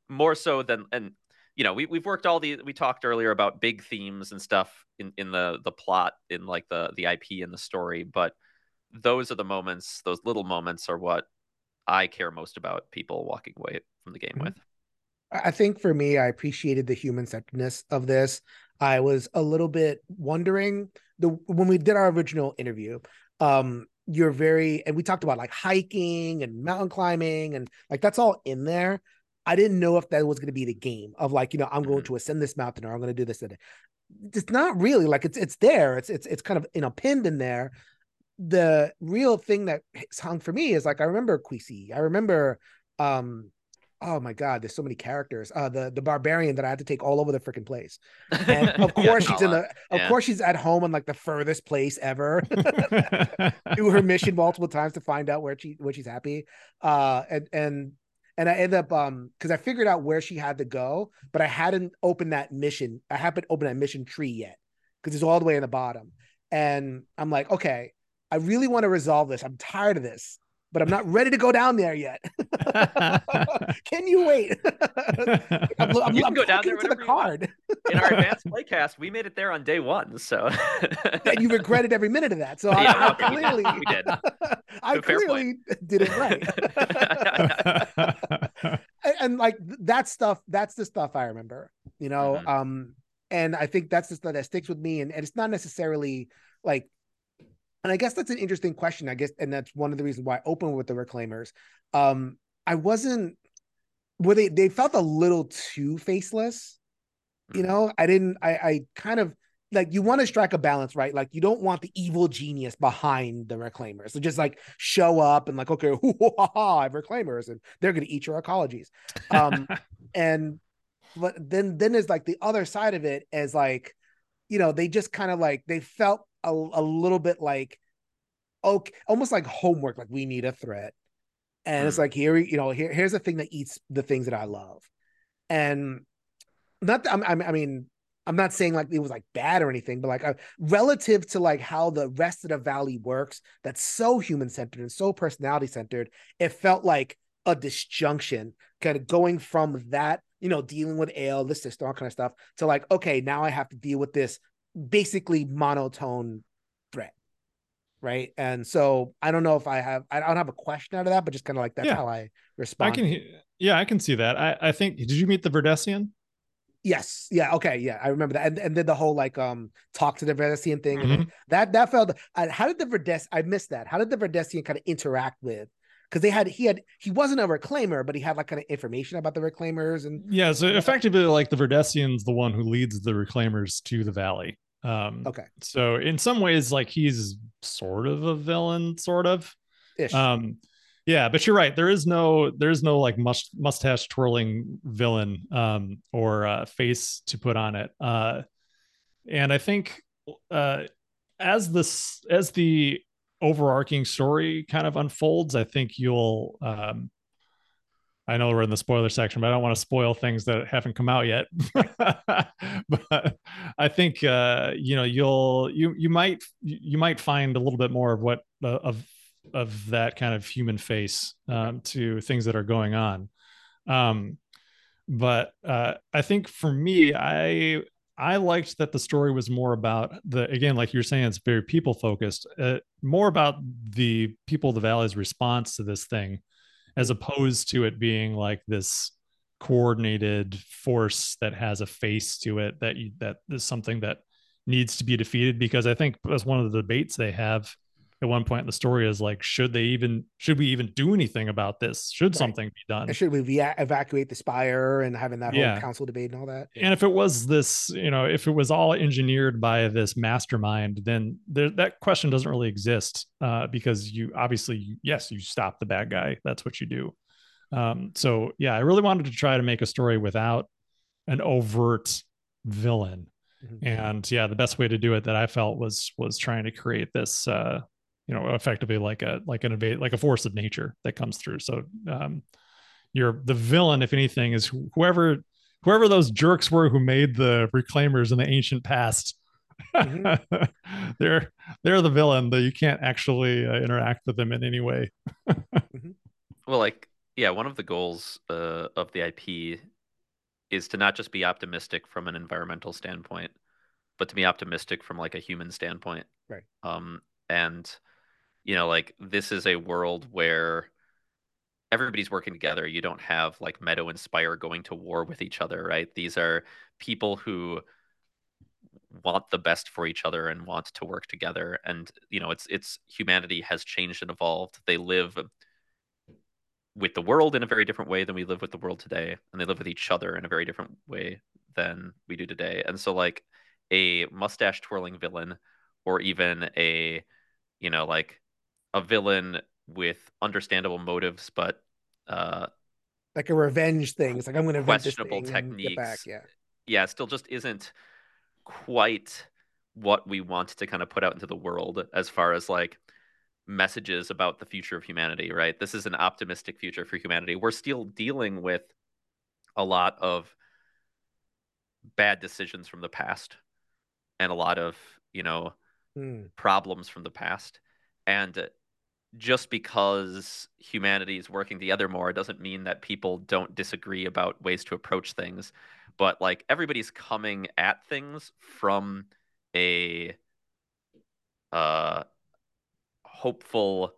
more so than and you know we we've worked all the we talked earlier about big themes and stuff in in the the plot in like the the IP and the story, but those are the moments, those little moments are what I care most about people walking away from the game mm-hmm. with. I think for me, I appreciated the human centeredness of this. I was a little bit wondering the when we did our original interview, um, you're very and we talked about like hiking and mountain climbing and like that's all in there. I didn't know if that was going to be the game of like, you know, I'm going mm-hmm. to ascend this mountain or I'm going to do this. And it's not really like it's it's there. It's it's it's kind of you know pinned in there the real thing that hung for me is like I remember Quisi. I remember um oh my god, there's so many characters. Uh the the barbarian that I had to take all over the freaking place. And *laughs* of course yeah, she's in the of yeah. course she's at home in like the furthest place ever. *laughs* *laughs* Do her mission multiple times to find out where she where she's happy. Uh and and and I end up um because I figured out where she had to go, but I hadn't opened that mission. I haven't opened that mission tree yet because it's all the way in the bottom. And I'm like, okay, I really want to resolve this. I'm tired of this, but I'm not ready to go down there yet. *laughs* can you wait? *laughs* I'm, I'm, you can I'm go down there to the card. In our *laughs* advanced playcast, we made it there on day one. So and you regretted every minute of that. So yeah, I, I clearly we did. I clearly did it right. and, and, like that stuff, that's the stuff I remember. You know, mm-hmm. um, and I think that's the stuff that sticks with me. And, and it's not necessarily like and I guess that's an interesting question. I guess, and that's one of the reasons why I opened with the reclaimers. Um, I wasn't were they they felt a little too faceless. You mm-hmm. know, I didn't I I kind of like you want to strike a balance, right? Like you don't want the evil genius behind the reclaimers. So just like show up and like, okay, *laughs* I have reclaimers and they're gonna eat your ecologies. Um *laughs* and but then then there's like the other side of it as like, you know, they just kind of like they felt a, a little bit like okay, almost like homework. Like we need a threat, and mm. it's like here, you know, here here's the thing that eats the things that I love, and not. That, I'm, I mean, I'm not saying like it was like bad or anything, but like uh, relative to like how the rest of the valley works, that's so human centered and so personality centered, it felt like a disjunction, kind of going from that, you know, dealing with ale, this, this, all kind of stuff, to like, okay, now I have to deal with this basically monotone threat right and so i don't know if i have i don't have a question out of that but just kind of like that's yeah. how i respond i can yeah i can see that i i think did you meet the verdesian yes yeah okay yeah i remember that and, and then the whole like um talk to the Verdesian thing mm-hmm. that that felt uh, how did the Verdes? i missed that how did the Verdesian kind of interact with because they had he had he wasn't a reclaimer, but he had like kind of information about the reclaimers and yeah. So effectively, like the Verdesian's the one who leads the reclaimers to the valley. Um, okay. So in some ways, like he's sort of a villain, sort of. Ish. Um, yeah, but you're right. There is no, there's no like must, mustache twirling villain um, or uh, face to put on it. Uh, and I think uh, as this, as the overarching story kind of unfolds, I think you'll um, I know we're in the spoiler section, but I don't want to spoil things that haven't come out yet. *laughs* but I think uh, you know you'll you you might you might find a little bit more of what uh, of of that kind of human face um, to things that are going on. Um, but uh, I think for me, I I liked that the story was more about the again, like you're saying, it's very people focused, uh, more about the people of the valley's response to this thing as opposed to it being like this coordinated force that has a face to it that you, that is something that needs to be defeated. Because I think that's one of the debates they have at one point in the story is like should they even should we even do anything about this? Should right. something be done? Should we evacuate the spire and having that whole council debate and all that? And if it was this you know if it was all engineered by this mastermind then there, that question doesn't really exist uh, because you obviously yes you stop the bad guy. That's what you do. Um, so yeah i really wanted to try to make a story without an overt villain. Mm-hmm. and yeah the best way to do it that i felt was was trying to create this uh you know effectively like a like an evade like a force of nature that comes through so um you're the villain if anything is whoever whoever those jerks were who made the reclaimers in the ancient past mm-hmm. *laughs* they're they're the villain that you can't actually uh, interact with them in any way mm-hmm. *laughs* well like yeah one of the goals uh, of the ip is to not just be optimistic from an environmental standpoint but to be optimistic from like a human standpoint right um and you know like this is a world where everybody's working together. You don't have like meadow and spire going to war with each other right? These are people who want the best for each other and want to work together. And you know it's it's humanity has changed and evolved. They live with the world in a very different way than we live with the world today and they live with each other in a very different way than we do today. And so like a mustache twirling villain or even a you know like a villain with understandable motives but uh like a revenge thing. It's like i'm gonna questionable techniques back. yeah. Yeah still just isn't quite what we want to kind of put out into the world as far as like messages about the future of humanity right? This is an optimistic future for humanity. We're still dealing with a lot of bad decisions from the past and a lot of you know mm. problems from the past. And just because humanity is working together more doesn't mean that people don't disagree about ways to approach things. But like everybody's coming at things from a uh hopeful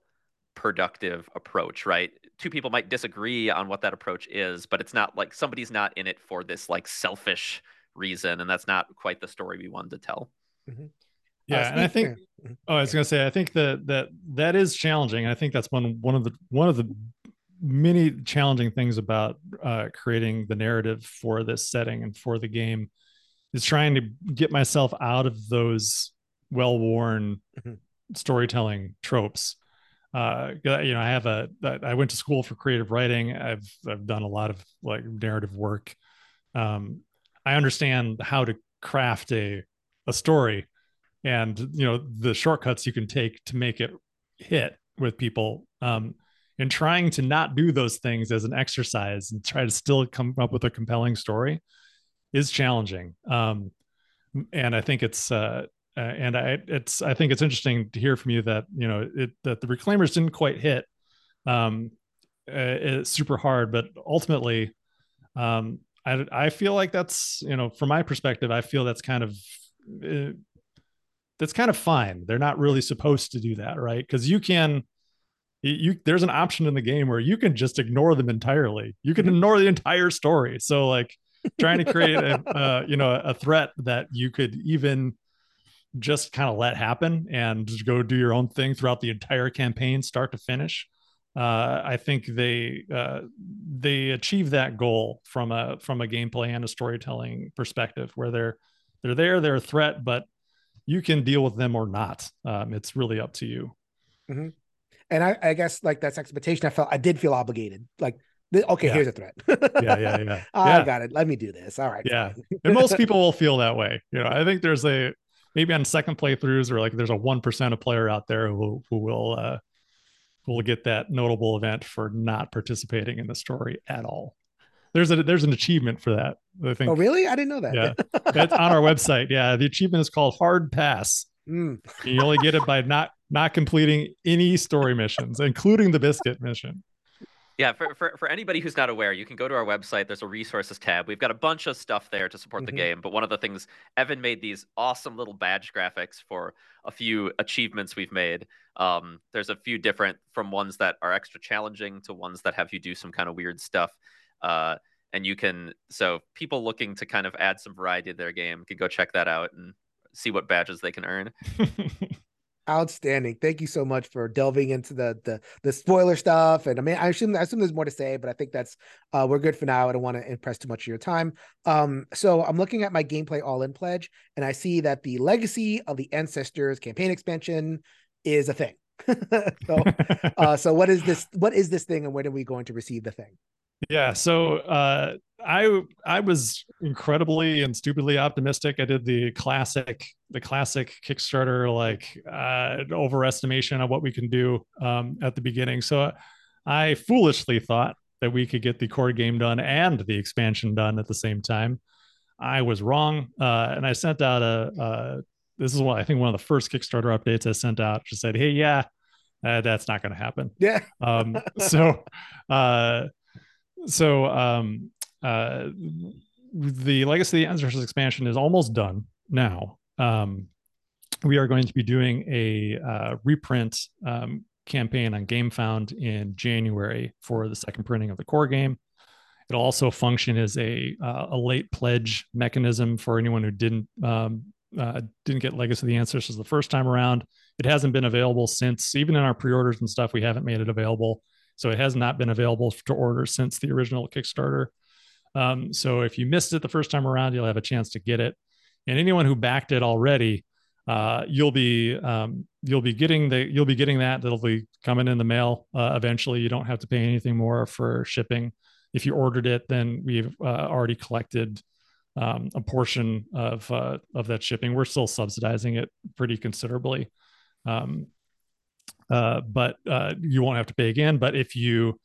productive approach right? Two people might disagree on what that approach is but it's not like somebody's not in it for this like selfish reason and that's not quite the story we wanted to tell. Mm-hmm. Yeah uh, and i think *laughs* oh i was going to say i think that that that is challenging i think that's one one of the one of the many challenging things about uh, creating the narrative for this setting and for the game is trying to get myself out of those well-worn mm-hmm. storytelling tropes. Uh you know i have a i went to school for creative writing. I've i've done a lot of like narrative work. Um I understand how to craft a a story and you know the shortcuts you can take to make it hit with people um and trying to not do those things as an exercise and try to still come up with a compelling story is challenging. Um and i think it's uh, uh and i it's i think it's interesting to hear from you that you know it that the reclaimers didn't quite hit um uh, it's super hard but ultimately um I, I feel like that's you know from my perspective i feel that's kind of uh, that's kind of fine. They're not really supposed to do that right? Because you can you there's an option in the game where you can just ignore them entirely. You can mm-hmm. ignore the entire story. So like trying to create a *laughs* uh, you know a threat that you could even just kind of let happen and go do your own thing throughout the entire campaign start to finish uh, I think they uh, they achieve that goal from a from a gameplay and a storytelling perspective, where they're they're there, they're a threat, but you can deal with them or not. Um, it's really up to you. Mm-hmm. And I, I, guess like that's expectation. I felt I did feel obligated. Like, okay, yeah. here's a threat. yeah, yeah, yeah. *laughs* I got it. Let me do this. All right. Yeah, *laughs* and most people will feel that way. You know, I think there's a maybe on second playthroughs or like there's a one percent of player out there who who will uh, will get that notable event for not participating in the story at all. There's a there's an achievement for that. I think. Oh, really? I didn't know that. Yeah, *laughs* that's on our website. Yeah, the achievement is called Hard Pass. Mm. you only get it by not not completing any story missions, including the biscuit mission. Yeah, for, for, for anybody who's not aware, you can go to our website. There's a resources tab. We've got a bunch of stuff there to support mm-hmm. the game. But one of the things, Evan made these awesome little badge graphics for a few achievements we've made. Um, there's a few different from ones that are extra challenging to ones that have you do some kind of weird stuff. Uh, and you can, so people looking to kind of add some variety to their game can go check that out and see what badges they can earn. *laughs* Outstanding. Thank you so much for delving into the the the spoiler stuff. And I mean, I assume I assume there's more to say, but I think that's uh we're good for now. I don't want to impress too much of your time. Um, so I'm looking at my gameplay all-in pledge, and I see that the legacy of the ancestors campaign expansion is a thing. *laughs* so *laughs* uh so what is this what is this thing and when are we going to receive the thing? Yeah, so uh, I I was incredibly and stupidly optimistic. I did the classic the classic Kickstarter like uh, overestimation of what we can do um, at the beginning. So I foolishly thought that we could get the core game done and the expansion done at the same time. I was wrong, uh, and I sent out a, a. This is what I think one of the first Kickstarter updates I sent out. Just said, "Hey, yeah, uh, that's not going to happen." Yeah. um, so, uh, so um, uh, the Legacy of the Ancestors expansion is almost done now. Um, we are going to be doing a uh, reprint um, campaign on GameFound in January for the second printing of the core game. It'll also function as a uh, a late pledge mechanism for anyone who didn't um, uh, didn't get Legacy of the Ancestors the first time around. It hasn't been available since, even in our pre-orders and stuff, we haven't made it available. So it has not been available to order since the original Kickstarter. Um, so if you missed it the first time around, you'll have a chance to get it. And anyone who backed it already, uh, you'll be um, you'll be getting the you'll be getting that. That'll be coming in the mail uh, eventually. You don't have to pay anything more for shipping. If you ordered it, then we've uh, already collected um, a portion of uh, of that shipping. We're still subsidizing it pretty considerably, um, uh, but uh, you won't have to pay again. But if you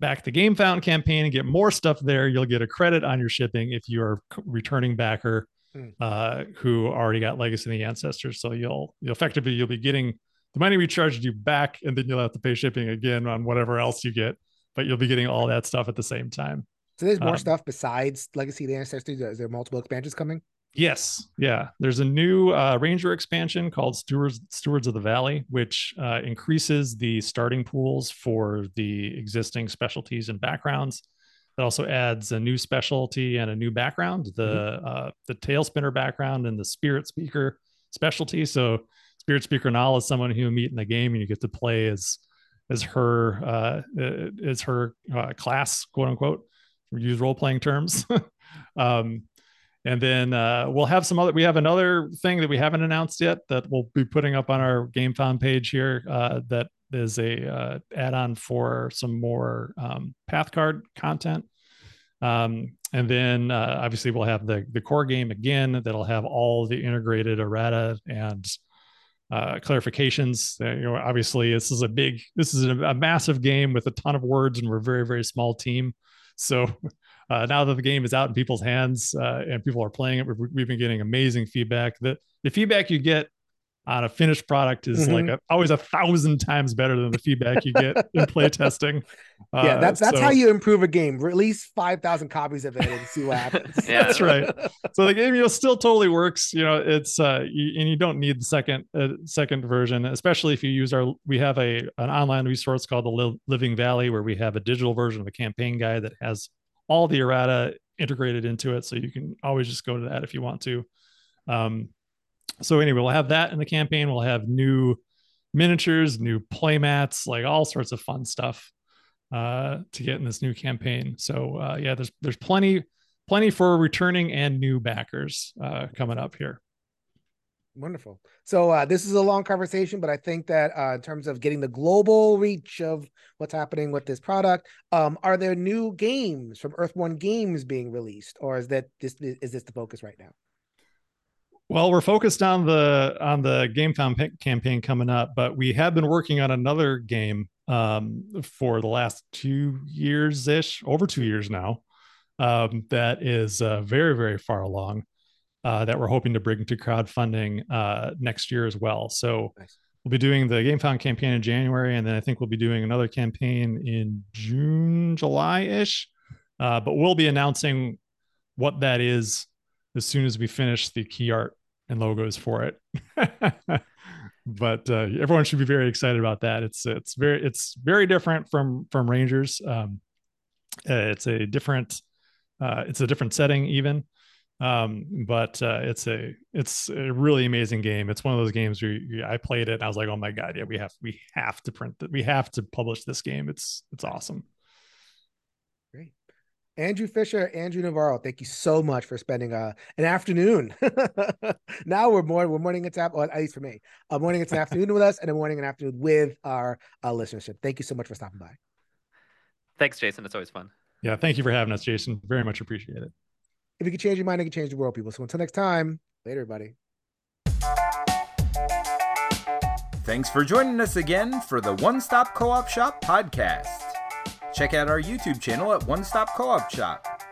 back the GameFound campaign and get more stuff there, you'll get a credit on your shipping if you are returning backer hmm. uh, who already got Legacy of the Ancestors. So you'll, you'll effectively you'll be getting the money we charged you back, and then you'll have to pay shipping again on whatever else you get. But you'll be getting all that stuff at the same time. So there's more um, stuff besides Legacy of the Ancestors. Is there multiple expansions coming? Yes, yeah. There's a new uh, Ranger expansion called Stewards Stewards of the Valley, which uh, increases the starting pools for the existing specialties and backgrounds. It also adds a new specialty and a new background, the mm-hmm. uh, the tail spinner background and the spirit speaker specialty. So spirit speaker Nall is someone who you meet in the game, and you get to play as as her uh, as her uh, class, quote unquote. Use role playing terms. *laughs* um, and then uh, we'll have some other we have another thing that we haven't announced yet that we'll be putting up on our GameFound page here uh, that is a uh, add-on for some more um, path card content. Um, and then uh, obviously we'll have the the core game again that'll have all the integrated errata and uh, clarifications. Uh, you know obviously this is a big this is a, a massive game with a ton of words and we're a very very small team. So *laughs* uh, now that the game is out in people's hands uh, and people are playing it, we've, we've, been getting amazing feedback. The the feedback you get on a finished product is mm-hmm. like a, always a thousand times better than the feedback you get in play testing. *laughs* Uh, yeah, that's that's so, how you improve a game. Release five thousand copies of it and see what happens. *laughs* yeah, that's right. So the game you know still totally works. You know, it's uh, you, and you don't need the second uh, second version, especially if you use our. We have a an online resource called the Living Valley where we have a digital version of a campaign guide that has all the errata integrated into it. So you can always just go to that if you want to. Um, so anyway, we'll have that in the campaign. We'll have new miniatures, new playmats, like all sorts of fun stuff uh, to get in this new campaign. So uh, yeah, there's there's plenty plenty for returning and new backers uh, coming up here. Wonderful. So uh, this is a long conversation, but I think that uh, in terms of getting the global reach of what's happening with this product, um, are there new games from Earthborne Games being released, or is that this is this the focus right now? Well, we're focused on the on the GameFound campaign coming up, but we have been working on another game um, for the last two years ish, over two years now. Um, that is uh, very very far along uh, that we're hoping to bring to crowdfunding uh, next year as well. So nice. we'll be doing the GameFound campaign in January, and then I think we'll be doing another campaign in June, July ish. Uh, but we'll be announcing what that is as soon as we finish the key art and logos for it. *laughs* but uh, everyone should be very excited about that. It's it's very it's very different from from Rangers. Um, uh, it's a different uh, it's a different setting even. Um, but uh, it's a it's a really amazing game. It's one of those games where you, I played it. And I was like, oh my god, yeah, we have we have to print that. We have to publish this game. It's it's awesome. Great. Andrew Fischer, Andrew Navaro, thank you so much for spending uh, an afternoon. *laughs* now we're more we're morning and well, at least for me, a morning it's an afternoon with us, and a morning and afternoon with our uh, listenership. Thank you so much for stopping by. Thanks, Jason. It's always fun. Yeah, thank you for having us, Jason. Very much appreciate it. If you can change your mind, you can change the world, people. So until next time, later, everybody. Thanks for joining us again for the One Stop Co op Shop podcast. Check out our YouTube channel at One Stop Co op Shop.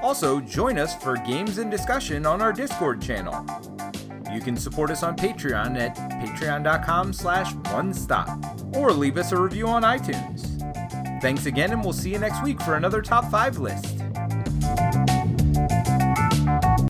Also, join us for games and discussion on our Discord channel. You can support us on Patreon at patreon.com slash one stop or leave us a review on iTunes. Thanks again, and we'll see you next week for another top five list.